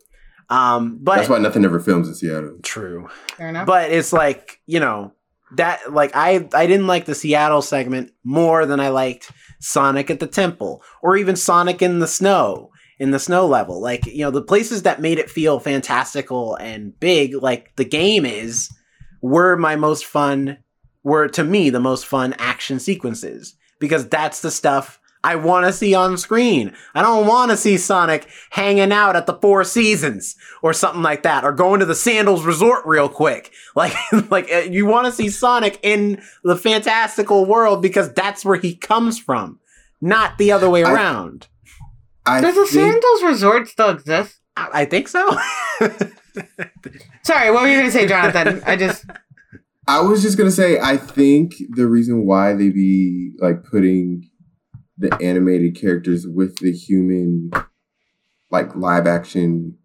Um but That's why nothing ever films in Seattle. true. Fair enough. But it's like, you know, that like I I didn't like the Seattle segment more than I liked Sonic at the Temple or even Sonic in the snow in the snow level. Like, you know, the places that made it feel fantastical and big like the game is were my most fun were to me the most fun action sequences because that's the stuff I want to see on screen. I don't want to see Sonic hanging out at the Four Seasons or something like that, or going to the Sandals Resort real quick. Like, like uh, you want to see Sonic in the fantastical world because that's where he comes from, not the other way I- around. I Does the think, Sandals Resort still exist? I, I think so. Sorry, what were you gonna say, Jonathan? I just I was just gonna say, I think the reason why they be like putting the animated characters with the human, like live action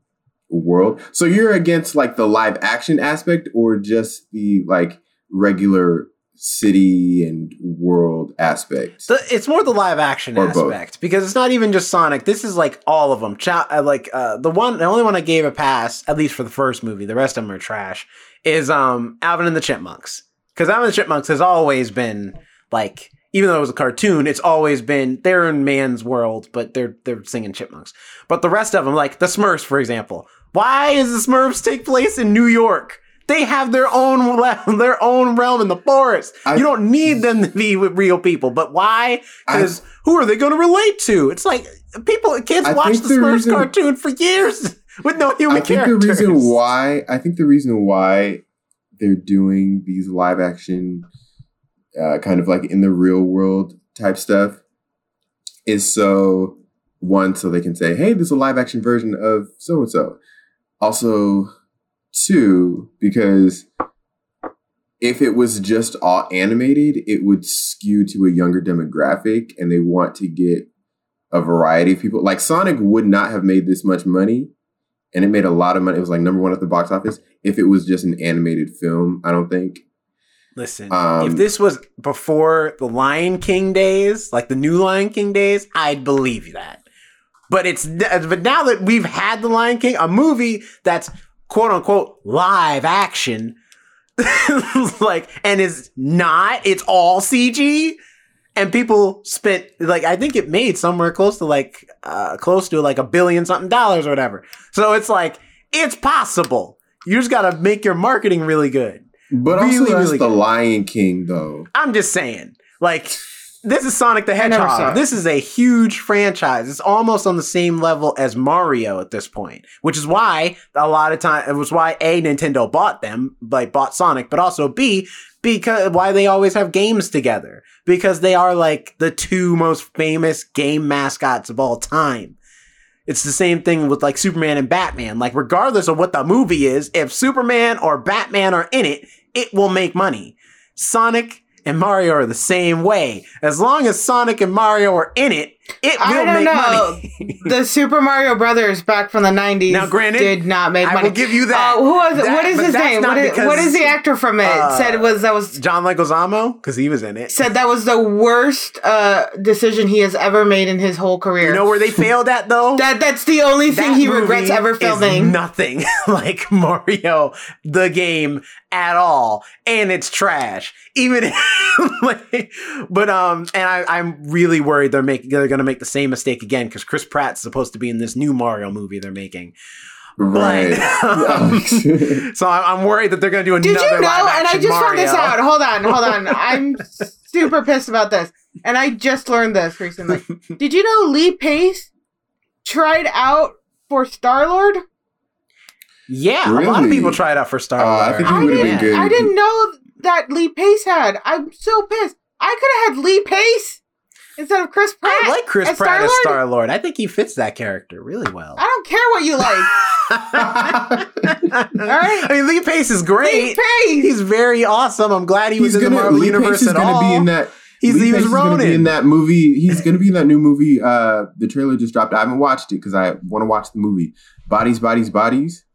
world. So you're against like the live action aspect, or just the like regular city and world aspect? The, it's more the live action Or both. aspect because it's not even just Sonic. This is like all of them. Cha- uh, like uh, the one, the only one I gave a pass, at least for the first movie. The rest of them are trash. Is um Alvin and the Chipmunks because Alvin and the Chipmunks has always been like, even though it was a cartoon, it's always been they're in man's world, but they're they're singing chipmunks. But the rest of them, like the Smurfs, for example, why does the Smurfs take place in New York? They have their own their own realm in the forest. I- you don't need them to be with real people. But why? Because who are they going to relate to? It's like people, kids I watch the the Smurfs reason- cartoon for years with no human I think characters. the reason why I think the reason why they're doing these live action, uh, kind of like in the real world type stuff, is so one so they can say, "Hey, this is a live action version of so and so." Also, two because if it was just all animated, it would skew to a younger demographic, and they want to get a variety of people. Like Sonic would not have made this much money and it made a lot of money. It was like number one at the box office. If it was just an animated film, I don't think. Listen, Um, if this was before the Lion King days, like the new Lion King days, I'd believe that. But it's but now that we've had the Lion King, a movie that's quote unquote live action, like and is not, it's all CG, and people spent like I think it made somewhere close to like uh close to like a billion something dollars or whatever. So it's like it's possible. You just gotta make your marketing really good. But Really, also, that's really the good. Lion King, though. I'm just saying, like, this is Sonic the I never saw Hedgehog. This is a huge franchise. It's almost on the same level as Mario at this point, which is why a lot of time it was why a Nintendo bought them, like bought Sonic, but also b because why they always have games together because they are like the two most famous game mascots of all time. It's the same thing with like Superman and Batman. Like, regardless of what the movie is, if Superman or Batman are in it, it will make money. Sonic and Mario are the same way. As long as Sonic and Mario are in it, it I will don't make know. money. the Super Mario Brothers back from the '90s. Now, granted, did not make I money. will give you that. Uh, who was it? That- what is his name? What is, because, what is the actor from it? uh, said it was that was John Leguizamo, because he was in it. said that was the worst uh, decision he has ever made in his whole career. You know where they failed at though? that that's the only thing That he regrets ever filming. nothing like Mario the game at all, and it's trash. Even, like, but um, and I, I'm really worried they're making they're gonna make the same mistake again because Chris Pratt's supposed to be in this new Mario movie they're making. Right. But, so I'm, worried that they're gonna do another Mario. Did you know? And I just found this out. Hold on, hold on. I'm super pissed about this, and I just learned this recently. Did you know Lee Pace tried out for Star Lord? Yeah, a lot of people tried out for Star Uh, I think he would've been didn't. good. I didn't know that Lee Pace had. I'm so pissed. I could have had Lee Pace instead of Chris Pratt. I like Chris as Pratt as Star-Lord. Star Lord. I think he fits that character really well. I don't care what you like. All right. I mean, Lee Pace is great. Lee. Pace. He's very awesome. I'm glad he was He's in the gonna. Marvel Lee universe Pace is at gonna all. be in that. He's, Lee he was Pace is gonna be in that movie. He's gonna be in that new movie. Uh, the trailer just dropped. I haven't watched it because I want to watch the movie. Bodies, bodies, bodies.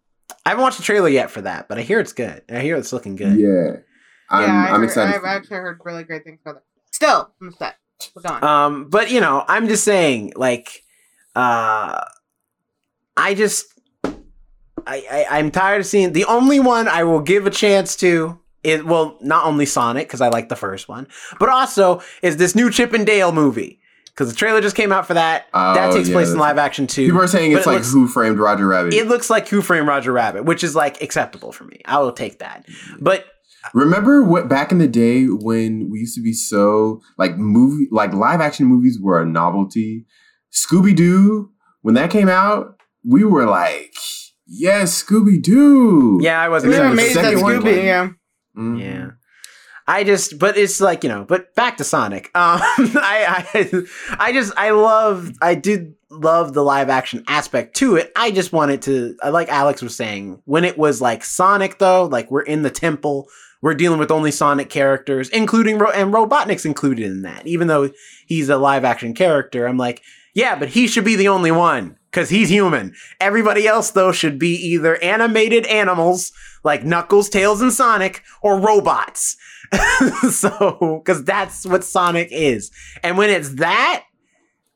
I haven't watched the trailer yet for that, but I hear it's good. I hear it's looking good. Yeah, I'm. yeah, I I'm heard- excited. I've actually heard really great things about it. Still, I'm upset. We're going. Um, but you know, I'm just saying, like, uh, I just, I, I, I'm tired of seeing the only one I will give a chance to. Is well, not only Sonic because I like the first one, but also is this new Chip and Dale movie because the trailer just came out for that. that Oh, takes yeah, place in live action too. People are saying it's it like looks- Who Framed Roger Rabbit. It looks like Who Framed Roger Rabbit, which is like acceptable for me. I will take that. But Remember what back in the day when we used to be so like movie like live action movies were a novelty. Scooby Doo when that came out, we were like, yes, Scooby Doo. yeah, I wasn't. Yeah, were the amazed at Scooby. came. Yeah. Mhm. Yeah. I just, but it's like you know, but back to Sonic. Um, I, I, I just, I love, I did love the live action aspect to it. I just wanted to, I like Alex was saying, when it was like Sonic though, like we're in the temple, we're dealing with only Sonic characters, including Ro- and Robotnik's included in that, even though he's a live action character. I'm like, yeah, but he should be the only one because he's human. Everybody else though should be either animated animals like Knuckles, Tails, and Sonic, or robots. so, because that's what Sonic is. And when it's that,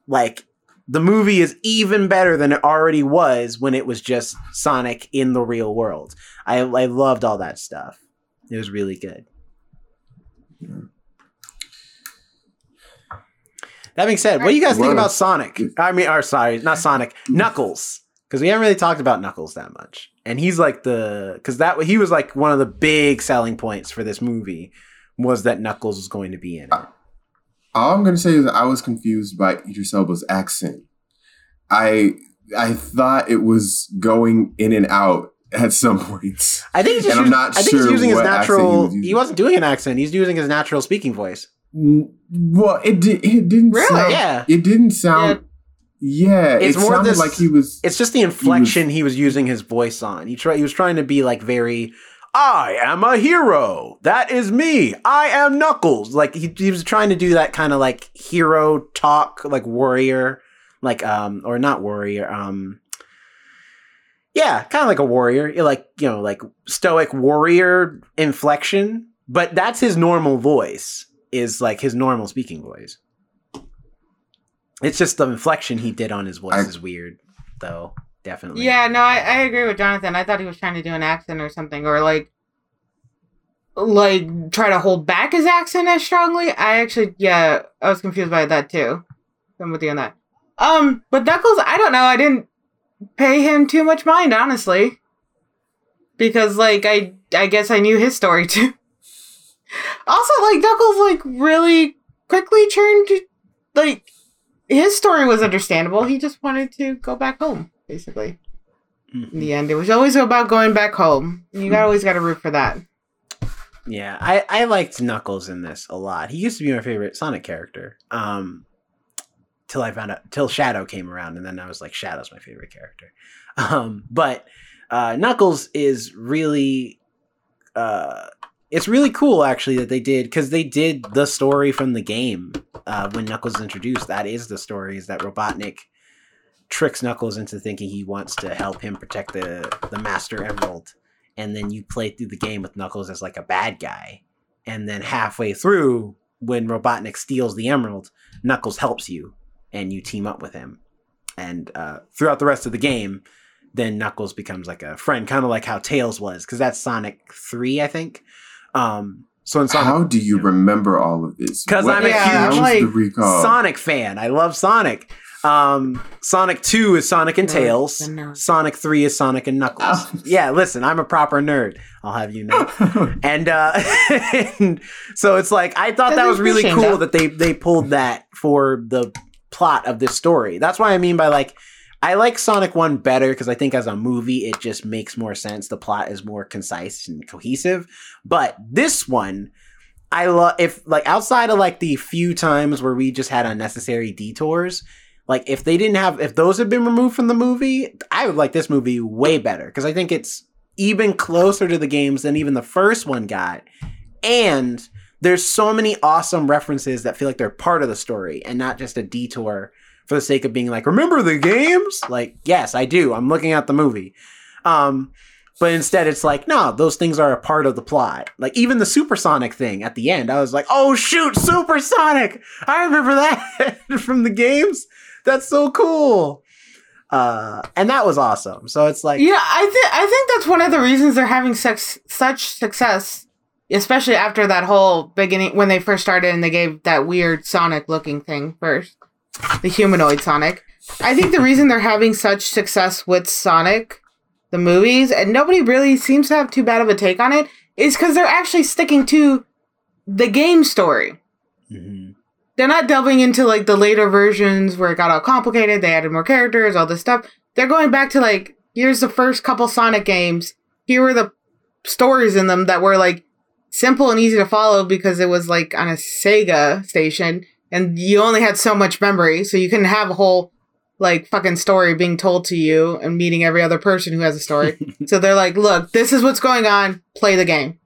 like, the movie is even better than it already was when it was just Sonic in the real world. I, I loved all that stuff. It was really good. That being said, what do you guys think about Sonic? I mean, or sorry, not Sonic, Knuckles. Because we haven't really talked about Knuckles that much, and he's like the because that he was like one of the big selling points for this movie was that Knuckles was going to be in it. All I'm gonna say is I was confused by Idris Elba's accent. I I thought it was going in and out at some points. I think he's just And I'm using, not I think he's using his accent he natural. was He, wasn't doing an accent. He's using his natural speaking voice. Mm, Well, it did. It didn't. Really? Sound, Yeah. It didn't sound. Yeah, It's it more sounded this- like he was. It's just the inflection he was using his voice on. He try, he was trying to be like very. I am a hero. That is me. I am Knuckles. Like he, he was trying to do that kind of like hero talk, like warrior, like um or not warrior. Um, Yeah, kind of like a warrior. You're like, you know, like stoic warrior inflection, but that's his normal voice, is like his normal speaking voice. It's just the inflection he did on his voice I- is weird, though. Definitely. Yeah, no, I, I agree with Jonathan. I thought he was trying to do an accent or something, or like, like try to hold back his accent as strongly. I actually, yeah, I was confused by that too. I'm with you on that. Um, but Knuckles, I don't know. I didn't pay him too much mind, honestly, because like I, I guess I knew his story too. also, like Knuckles, like really quickly turned, like his story was understandable. He just wanted to go back home, basically. Mhm. In the end, it was always about going back home. You got always got to root for that. Yeah, I, I liked Knuckles in this a lot. He used to be my favorite Sonic character. Um till I found out till Shadow came around and then I was like Shadow's my favorite character. Um but uh Knuckles is really uh it's really cool actually that they did cuz they did the story from the game uh when Knuckles is introduced. That is the story is that Robotnik tricks Knuckles into thinking he wants to help him protect the the Master Emerald and then you play through the game with Knuckles as like a bad guy. And then halfway through, when Robotnik steals the emerald, Knuckles helps you and you team up with him. And uh, throughout the rest of the game, then Knuckles becomes like a friend, kind of like how Tails was, because that's Sonic 3, I think. Um, so in Sonic, How do you remember all of this? Because I'm a Yeah, huge like. Sonic fan. I love Sonic. Um, Sonic 2 is Sonic and Tails. Sonic 3 is Sonic and Knuckles. Oh. Yeah, listen, I'm a proper nerd. I'll have you know. and uh and so it's like i thought that Doesn't was really cool though. that they they pulled that for the plot of this story. That's why i mean by like i like sonic 1 better because i think as a movie it just makes more sense. The plot is more concise and cohesive. But this one i love if like outside of like the few times where we just had unnecessary detours like if they didn't have if those had been removed from the movie i would like this movie way better because i think it's even closer to the games than even the first one got. And there's so many awesome references that feel like they're part of the story and not just a detour for the sake of being like, remember the games? Like, yes, I do. I'm looking at the movie. Um, but instead it's like, no, those things are a part of the plot. Like even the supersonic thing at the end, I was like, oh shoot, supersonic! I remember that from the games. That's so cool. Uh, and that was awesome. So it's like, Yeah, I think I think that's one of the reasons they're having such such success, especially after that whole beginning when they first started and they gave that weird Sonic looking thing first, the humanoid Sonic. I think the reason they're having such success with Sonic, the movies, and nobody really seems to have too bad of a take on it, is because they're actually sticking to the game story. Mhm. they're not delving into like the later versions where it got all complicated. They added more characters, all this stuff. They're going back to like, here's the first couple Sonic games. Here were the stories in them that were like simple and easy to follow because it was like on a Sega station and you only had so much memory. So you couldn't have a whole like fucking story being told to you and meeting every other person who has a story. so they're like, look, this is what's going on. Play the game.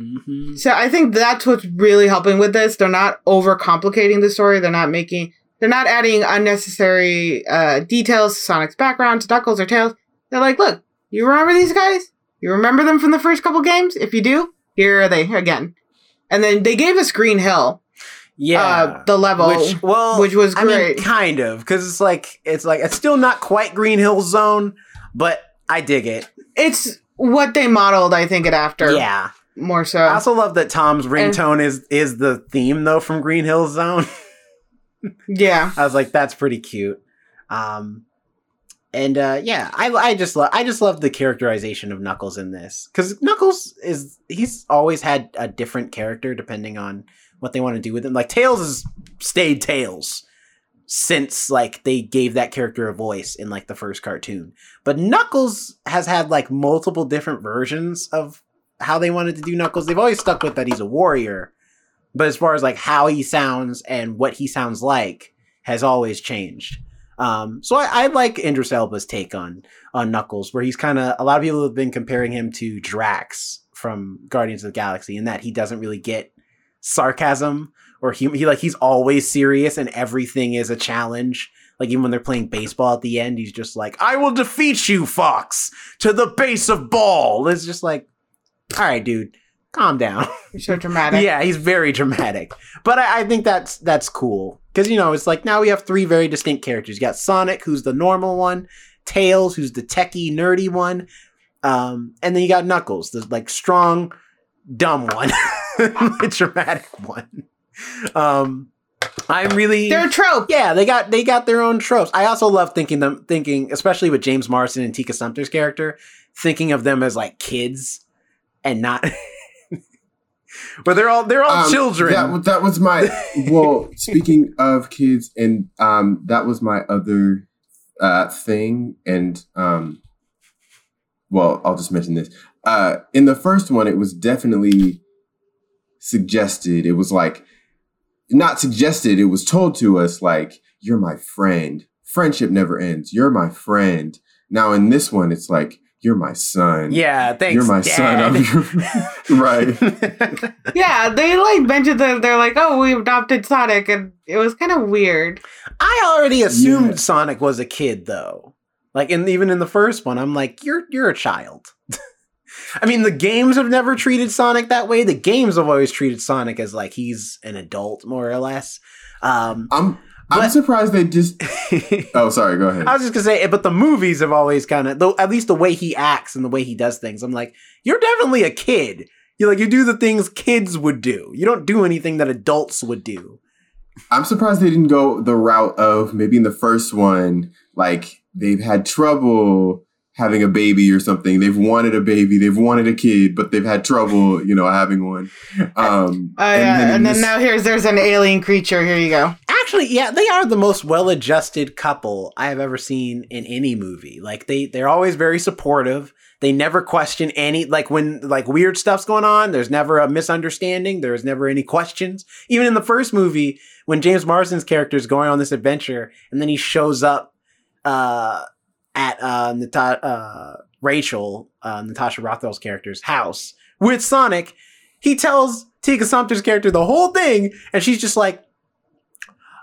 Mhm. So I think that's what's really helping with this. They're not overcomplicating the story. They're not making. They're not adding unnecessary uh, details to Sonic's background, to Knuckles or Tails. They're like, look, you remember these guys? You remember them from the first couple games? If you do, here are they again. And then they gave us Green Hill, Yeah. uh, the level, which well, which was I mean, great. kind of, because it's like it's like it's still not quite Green Hill Zone, but I dig it. it's what they modeled. I think it after Yeah. more so. I also love that Tom's ringtone is is the theme though from Green Hill Zone. yeah, I was like, that's pretty cute. Um, and uh, yeah, I I just love I just love the characterization of Knuckles in this because Knuckles is he's always had a different character depending on what they want to do with him. Like Tails has stayed Tails since like they gave that character a voice in like the first cartoon, but Knuckles has had like multiple different versions of how they wanted to do Knuckles. They've always stuck with that he's a warrior, but as far as like how he sounds and what he sounds like has always changed. Um, so I, I like Idris Elba's take on on Knuckles, where he's kind of a lot of people have been comparing him to Drax from Guardians of the Galaxy, in that he doesn't really get sarcasm or he, he like he's always serious and everything is a challenge. Like even when they're playing baseball at the end, he's just like, "I will defeat you, Fox, to the base of ball." It's just like, all right, dude, calm down. You're so dramatic. yeah, he's very dramatic, but I, I think that's that's cool because you know it's like now we have three very distinct characters. You got Sonic, who's the normal one, Tails, who's the techie nerdy one, um, and then you got Knuckles, the like strong, dumb one, the dramatic one. Um, I'm really They're a trope. yeah, they got they got their own tropes. I also love thinking them thinking, especially with James Marsden and Tika Sumpter's character, thinking of them as like kids and not. but they're all they're all Um, children. That, that was my well. speaking of kids, and um, that was my other uh thing, and um, well, I'll just mention this. Uh, in the first one, it was definitely suggested. It was like not suggested. It was told to us like, "You're my friend. Friendship never ends. You're my friend." Now in this one, it's like, "You're my son." yeah, thanks. You're my Dad. son. I'm your right. Yeah, they like mentioned that they're like, oh, we adopted Sonic, and it was kind of weird. I already assumed Yeah. Sonic was a kid though. Like and even in the first one, I'm like, you're you're a child. I mean, the games have never treated Sonic that way. The games have always treated Sonic as like he's an adult, more or less. Um, I'm I'm surprised they just. Oh, sorry. Go ahead. I was just gonna say, eh, but the movies have always kind of, though, at least the way he acts and the way he does things. I'm like, you're definitely a kid. You like you do the things kids would do. You don't do anything that adults would do. I'm surprised they didn't go the route of maybe in the first one, like they've had trouble having a baby or something. They've wanted a baby, they've wanted a kid, but they've had trouble, you know, having one. Um, Oh yeah, and then, this- now here's there's an alien creature. Here you go. Actually, yeah, they are the most well-adjusted couple I have ever seen in any movie. Like they they're always very supportive. They never question any like when like weird stuff's going on, there's never a misunderstanding, there's never any questions. Even in the first movie when James Marsden's character is going on this adventure and then he shows up uh at uh, Nata- uh Rachel, uh, Natasha Rothwell's character's house with Sonic, he tells Tika Sumpter's character the whole thing and she's just like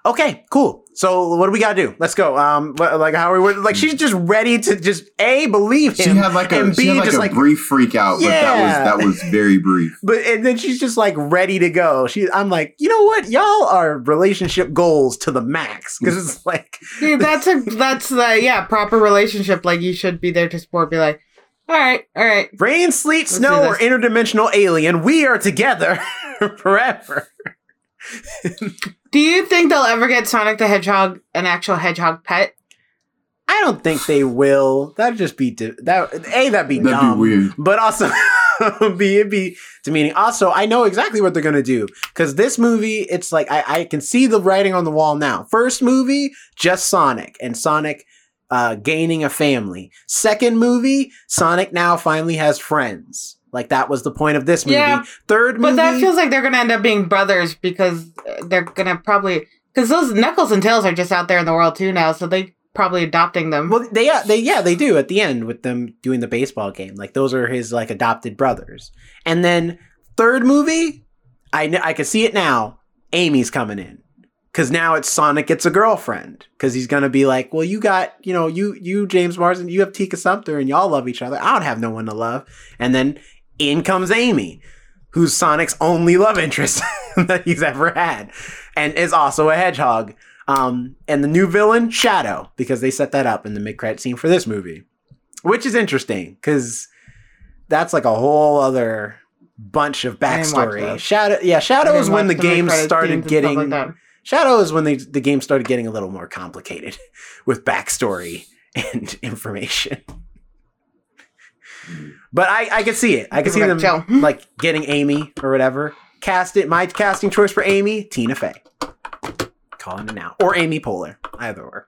okay, cool. So what do we gotta do? Let's go. Um, like how are we? Like she's just ready to just a believe him. she him, had like a and she b had like just a like. brief freak out, but Yeah. that was that was very brief. but and then she's just like ready to go. She, I'm like, you know what? Y'all are relationship goals to the max because it's like, Dude, that's a that's the yeah proper relationship. Like you should be there to support. Be like, all right, all right. rain, sleet, Let's snow, or interdimensional alien, we are together forever. Do you think they'll ever get Sonic the Hedgehog an actual hedgehog pet? I don't think they will. That'd just be di- that. A that'd be That'd dumb. be weird. but also be it'd be demeaning. Also, I know exactly what they're gonna do because this movie, it's like I, I can see the writing on the wall now. First movie, just Sonic and Sonic uh, gaining a family. Second movie, Sonic now finally has friends. Like that was the point of this movie. Yeah, Third But that feels like they're gonna end up being brothers because uh, they're gonna probably because those Knuckles and Tails are just out there in the world too now, so they probably adopting them. Well, they yeah, they yeah they do at the end with them doing the baseball game. Like those are his like adopted brothers. And then third movie, I kn- I can see it now. Amy's coming in because now it's Sonic gets a girlfriend because he's gonna be like, well, you got you know you you James Marsden, you have Tika Sumpter, and y'all love each other. I don't have no one to love. And then in comes Amy. Who's Sonic's only love interest that he's ever had, and is also a hedgehog. Um, and the new villain, Shadow, because they set that up in the mid credit scene for this movie, which is interesting because that's like a whole other bunch of I didn't watch backstory. Shadow, yeah, Shadow is when the game mid-credit started scenes and stuff getting. like. Shadow is when they, the game started getting a little more complicated with backstory and information. But I, I could see it. I could see Like them Joe. like getting Amy or whatever. Cast it. My casting choice for Amy, Tina Fey. Calling it now, or Amy Poehler, either or.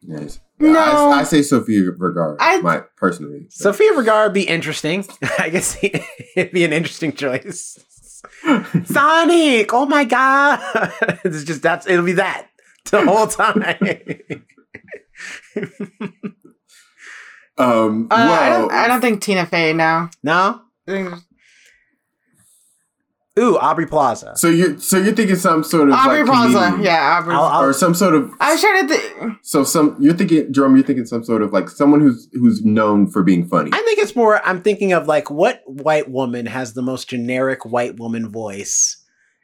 Yes. No. I, I say Sofia Vergara. I- my personally. Sofia Vergara would be interesting. I guess it'd be an interesting choice. Sonic, oh my god! it's just that's it'll be that the whole time. Um. Uh, I don't. I don't think Tina Fey now. no, I Ooh, Aubrey Plaza. So you're so you're thinking some sort of Aubrey like Plaza. comedian. Yeah, Aubrey. I'll- I'll- or some sort of I was trying to think. so some you're thinking Jerome you're thinking some sort of like someone who's who's known for being funny. I think it's more. I'm thinking of like what white woman has the most generic white woman voice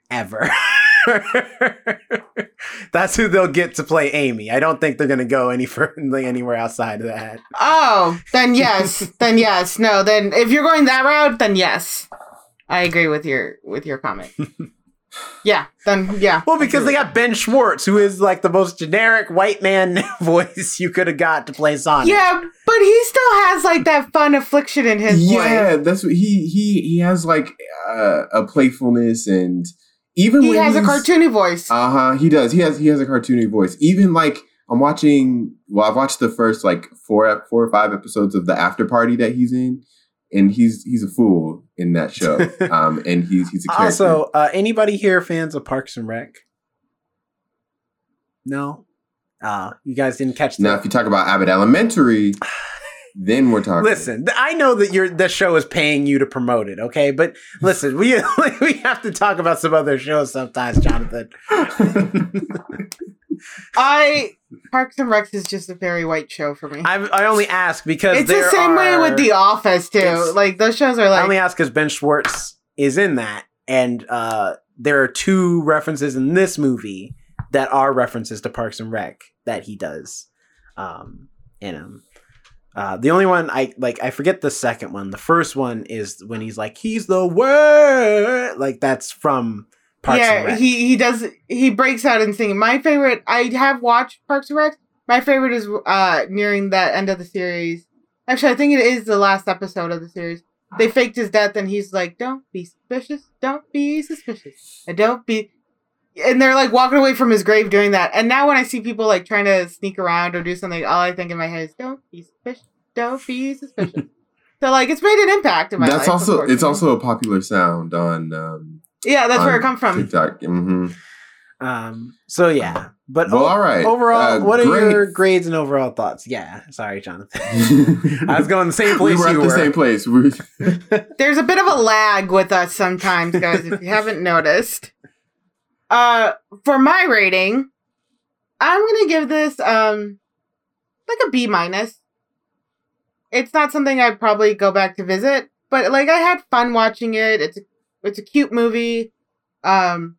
ever. That's who they'll get to play Amy. I don't think they're gonna go any further anywhere outside of that. Oh, then yes, then yes. No, then if you're going that route, then yes. I agree with your with your comment. yeah, then yeah. Well, because they got Ben Schwartz, who is like the most generic white man voice you could have got to play Sonic. Yeah, but he still has like that fun affliction in his yeah, voice. that's what he he he has like uh, a playfulness and even He has a cartoony voice. Uh huh. He does. He has he has a cartoony voice. Even like I'm watching. Well, I've watched the first like four four or five episodes of the After Party that he's in, and he's he's a fool in that show. um, and he's he's a character. Also, uh, anybody here fans of Parks and Rec? No. Uh, you guys didn't catch that. now, if you talk about Abbott Elementary, then we're talking. Listen, I know that your the show is paying you to promote it, okay? But listen, we we have to talk about some other shows sometimes, Jonathan. I Parks and Recs is just a very white show for me. I I only ask because it's the there same way with The Office too. Like those shows are like I like only ask because Ben Schwartz is in that, and uh, there are two references in this movie that are references to Parks and Rec that he does um, in them. Uh, the only one I like, I forget the second one. The first one is when he's like, "He's the word," like that's from Parks and yeah, he he does he breaks out and singing. My favorite, I have watched Parks and Rec. My favorite is uh nearing that end of the series. Actually, I think it is the last episode of the series. They faked his death, and he's like, "Don't be suspicious. Don't be suspicious. And don't be." And they're like walking away from his grave doing that. And now when I see people like trying to sneak around or do something, all I think in my head is, "Don't be suspicious. Don't be suspicious." so like, it's made an impact in my That's life. also it's also a popular sound on um, yeah, that's where on it comes from. TikTok. hmm um, so yeah, but Well, o- all right. overall, Uh, what are great. your grades and overall thoughts? Yeah, sorry, Jonathan. I was going the same place. we place were at the were. same place. There's a bit of a lag with us sometimes, guys, if you haven't noticed. Uh for my rating, I'm gonna give this um like a B minus. It's not something I'd probably go back to visit, but like I had fun watching it. It's a, it's a cute movie. Um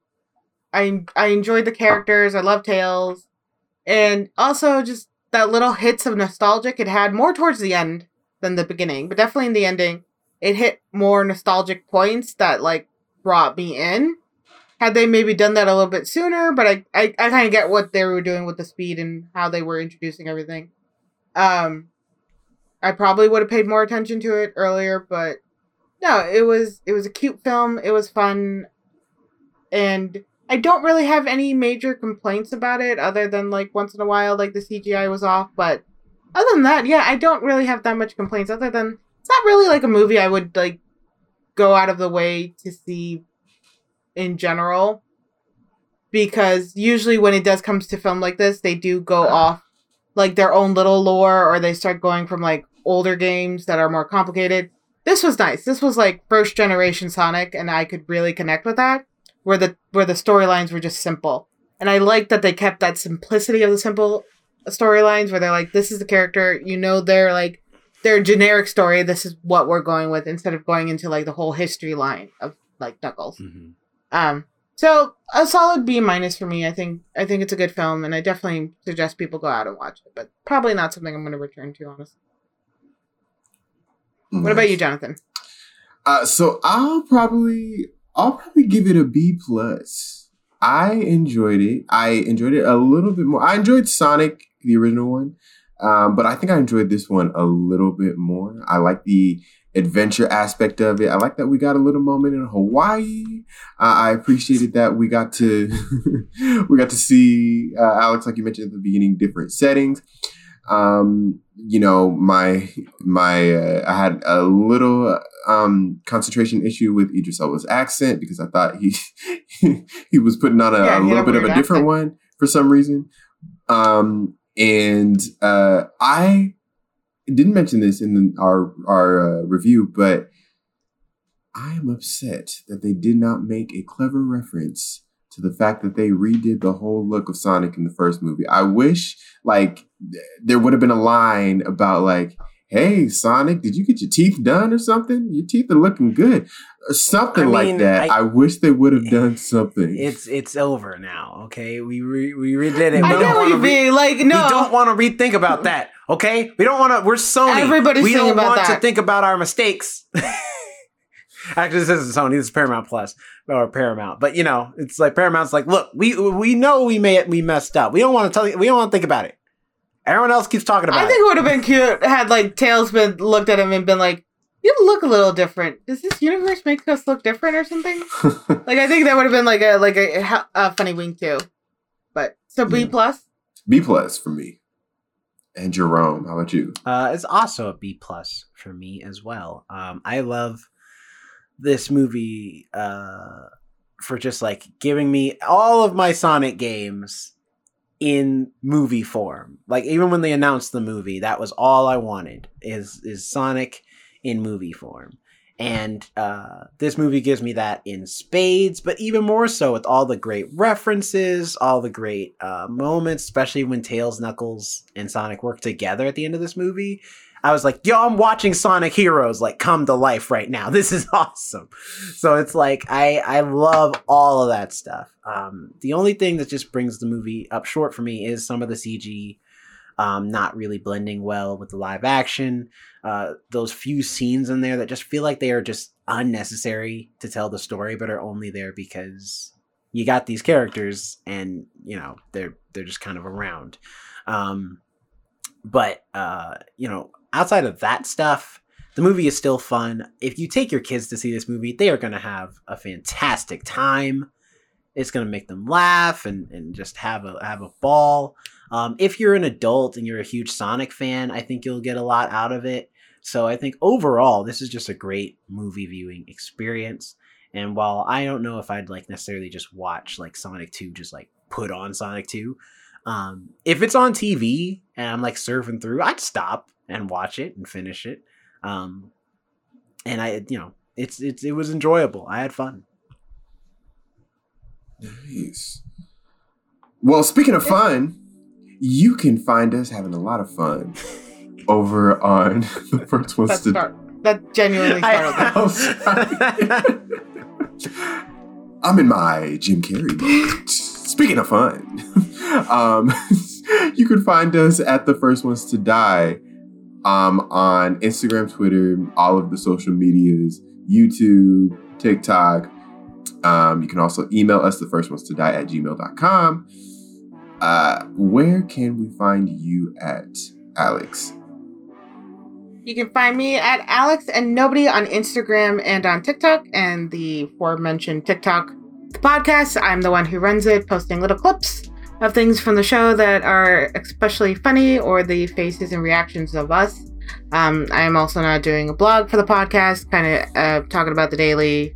I I enjoyed the characters. I love Tails. And also just that little hits of nostalgic it had more towards the end than the beginning, but definitely in the ending it hit more nostalgic points that like brought me in. Had they maybe done that a little bit sooner, but I I, I kind of get what they were doing with the speed and how they were introducing everything. Um, I probably would have paid more attention to it earlier, but no, it was it was a cute film. It was fun, and I don't really have any major complaints about it, other than like once in a while, like the CGI was off. But other than that, yeah, I don't really have that much complaints. Other than it's not really like a movie I would like go out of the way to see in general because usually when it does comes to film like this they do go off like their own little lore or they start going from like older games that are more complicated. This was nice. This was like first generation sonic and i could really connect with that where the where the storylines were just simple. And i like that they kept that simplicity of the simple storylines where they're like this is the character you know they're like their generic story this is what we're going with instead of going into like the whole history line of like knuckles. Mhm. um, so a solid B minus for me. I think I think it's a good film, and I definitely suggest people go out and watch it. But probably not something I'm going to return to, honestly. What about you, Jonathan? Uh, so I'll probably I'll probably give it a B plus. I enjoyed it. I enjoyed it a little bit more. I enjoyed Sonic, the original one, um, but I think I enjoyed this one a little bit more. I like the adventure aspect of it. I like that we got a little moment in Hawaii. Uh, I appreciated that we got to we got to see uh, Alex, like you mentioned at the beginning, different settings. Um, you know, my my uh, I had a little um concentration issue with Idris Elba's accent because I thought he he was putting on a, Yeah, a little bit of a weird different one for some reason. Um, and uh, I didn't mention this in our our uh, review, but I am upset that they did not make a clever reference to the fact that they redid the whole look of Sonic in the first movie. I wish like th- there would have been a line about like, "Hey Sonic, did you get your teeth done or something? Your teeth are looking good." Or something I like that. I- I, wish they would have done something. It's it's over now. Okay, we re- we redid it. We I don't get what wanna you re- mean. Like, no. We don't want to rethink about that. Okay, we don't want to. We're Sony. Everybody's we don't about want to think about our mistakes. Actually, this isn't Sony. This is Paramount Plus or Paramount. But you know, it's like Paramount's like, look, we we know we may we messed up. We don't want to tell you. We don't want to think about it. Everyone else keeps talking about I it. think it would have been cute had like Tails been looked at him and been like, "You look a little different. Does this universe make us look different or something?" Like I think that would have been like a like a, a, a funny wink too. But so B Yeah. plus. B plus for me. And Jerome, how about you? Uh, it's also a B plus for me as well. Um, I love this movie uh, for just like giving me all of my Sonic games in movie form. Like even when they announced the movie, that was all I wanted is is Sonic in movie form. And uh, this movie gives me that in spades, but even more so with all the great references, all the great uh, moments, especially when Tails, Knuckles, and Sonic work together at the end of this movie. I was like, yo, I'm watching Sonic Heroes like come to life right now. This is awesome. So it's like I I love all of that stuff. Um, the only thing that just brings the movie up short for me is some of the CG um, not really blending well with the live action. Uh, those few scenes in there that just feel like they are just unnecessary to tell the story, but are only there because you got these characters and you know they're they're just kind of around. Um, but uh, you know, outside of that stuff, the movie is still fun. If you take your kids to see this movie, they are going to have a fantastic time. It's going to make them laugh and, and just have a have a ball. Um, if you're an adult and you're a huge Sonic fan, I think you'll get a lot out of it. So I think overall, this is just a great movie viewing experience. And while I don't know if I'd like necessarily just watch like Sonic 2, just like put on Sonic 2, um, if it's on TV and I'm like surfing through, I'd stop and watch it and finish it. Um, and I, you know, it's it's it was enjoyable. I had fun. Nice. Well, speaking of fun, you can find us having a lot of fun over on the first ones That to start. That genuinely startled me. I'm in my Jim Carrey mode. Speaking of fun, um, you can find us at the first ones to die um, on Instagram, Twitter, all of the social medias, YouTube, TikTok. Um, you can also email us, the first ones to die at gmail.com. Uh, where can we find you at, Alex? You can find me at Alex and Nobody on Instagram and on TikTok, and the aforementioned TikTok podcast. I'm the one who runs it, posting little clips of things from the show that are especially funny or the faces and reactions of us. Um, I am also now doing a blog for the podcast, kind of uh, talking about the daily,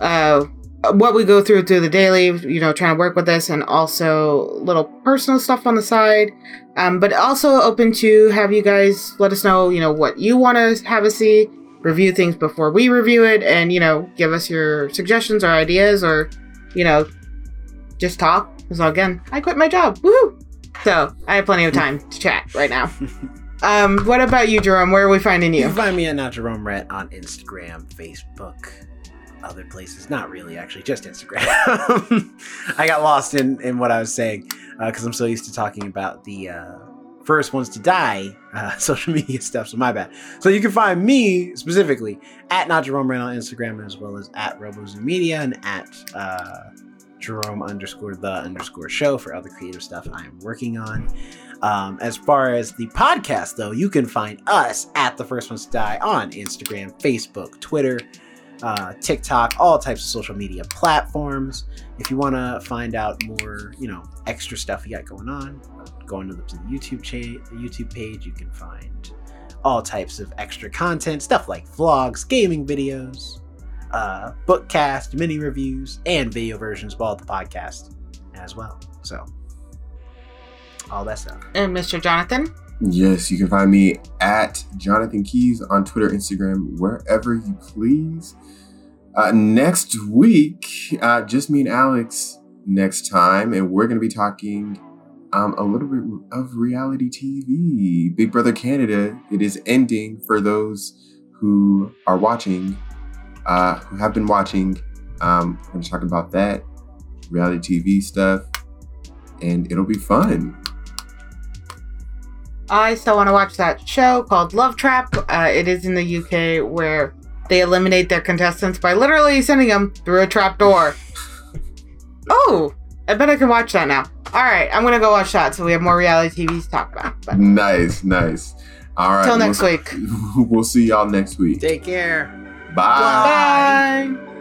uh, what we go through through the daily, you know, trying to work with this, and also little personal stuff on the side. Um, but also open to have you guys let us know, you know, what you want to have us see, review things before we review it, and you know, give us your suggestions or ideas, or you know, just talk. So again, I quit my job. Woo! So I have plenty of time to chat right now. Um, what about you, Jerome? Where are we finding You you? can find me at Not Jerome Rhett on Instagram, Facebook, other places. Not really, actually, just Instagram. I got lost in, in what I was saying because I'm so used to talking about the uh, first ones to die uh, social media stuff. So my bad. So you can find me specifically at Not Jerome Rhett on Instagram as well as at RoboZoo Media and at uh, Jerome underscore the underscore show for other creative stuff I am working on. Um, as far as the podcast, though, you can find us at the First Ones to Die on Instagram, Facebook, Twitter, uh, TikTok, all types of social media platforms. If you want to find out more, you know, extra stuff we got going on, go into the, to the YouTube cha- YouTube page. You can find all types of extra content, stuff like vlogs, gaming videos, uh, bookcast, mini reviews, and video versions of all the podcast as well. So, all that stuff. And Mr. Jonathan. Yes, you can find me at Jonathan Keys on Twitter, Instagram, wherever you please. Uh, next week, uh, just me and Alex next time, and we're going to be talking um, a little bit of reality TV. Big Brother Canada, it is ending for those who are watching, uh, who have been watching. Um, we're going to talk about that, reality TV stuff, and it'll be fun. I still want to watch that show called Love Trap. Uh, it is in the UK where they eliminate their contestants by literally sending them through a trap door. oh, I bet I can watch that now. All right, I'm gonna go watch that so we have more reality TV to talk about. But Nice, nice. All right. till next we'll, week. We'll see y'all next week. Take care. Bye. Bye.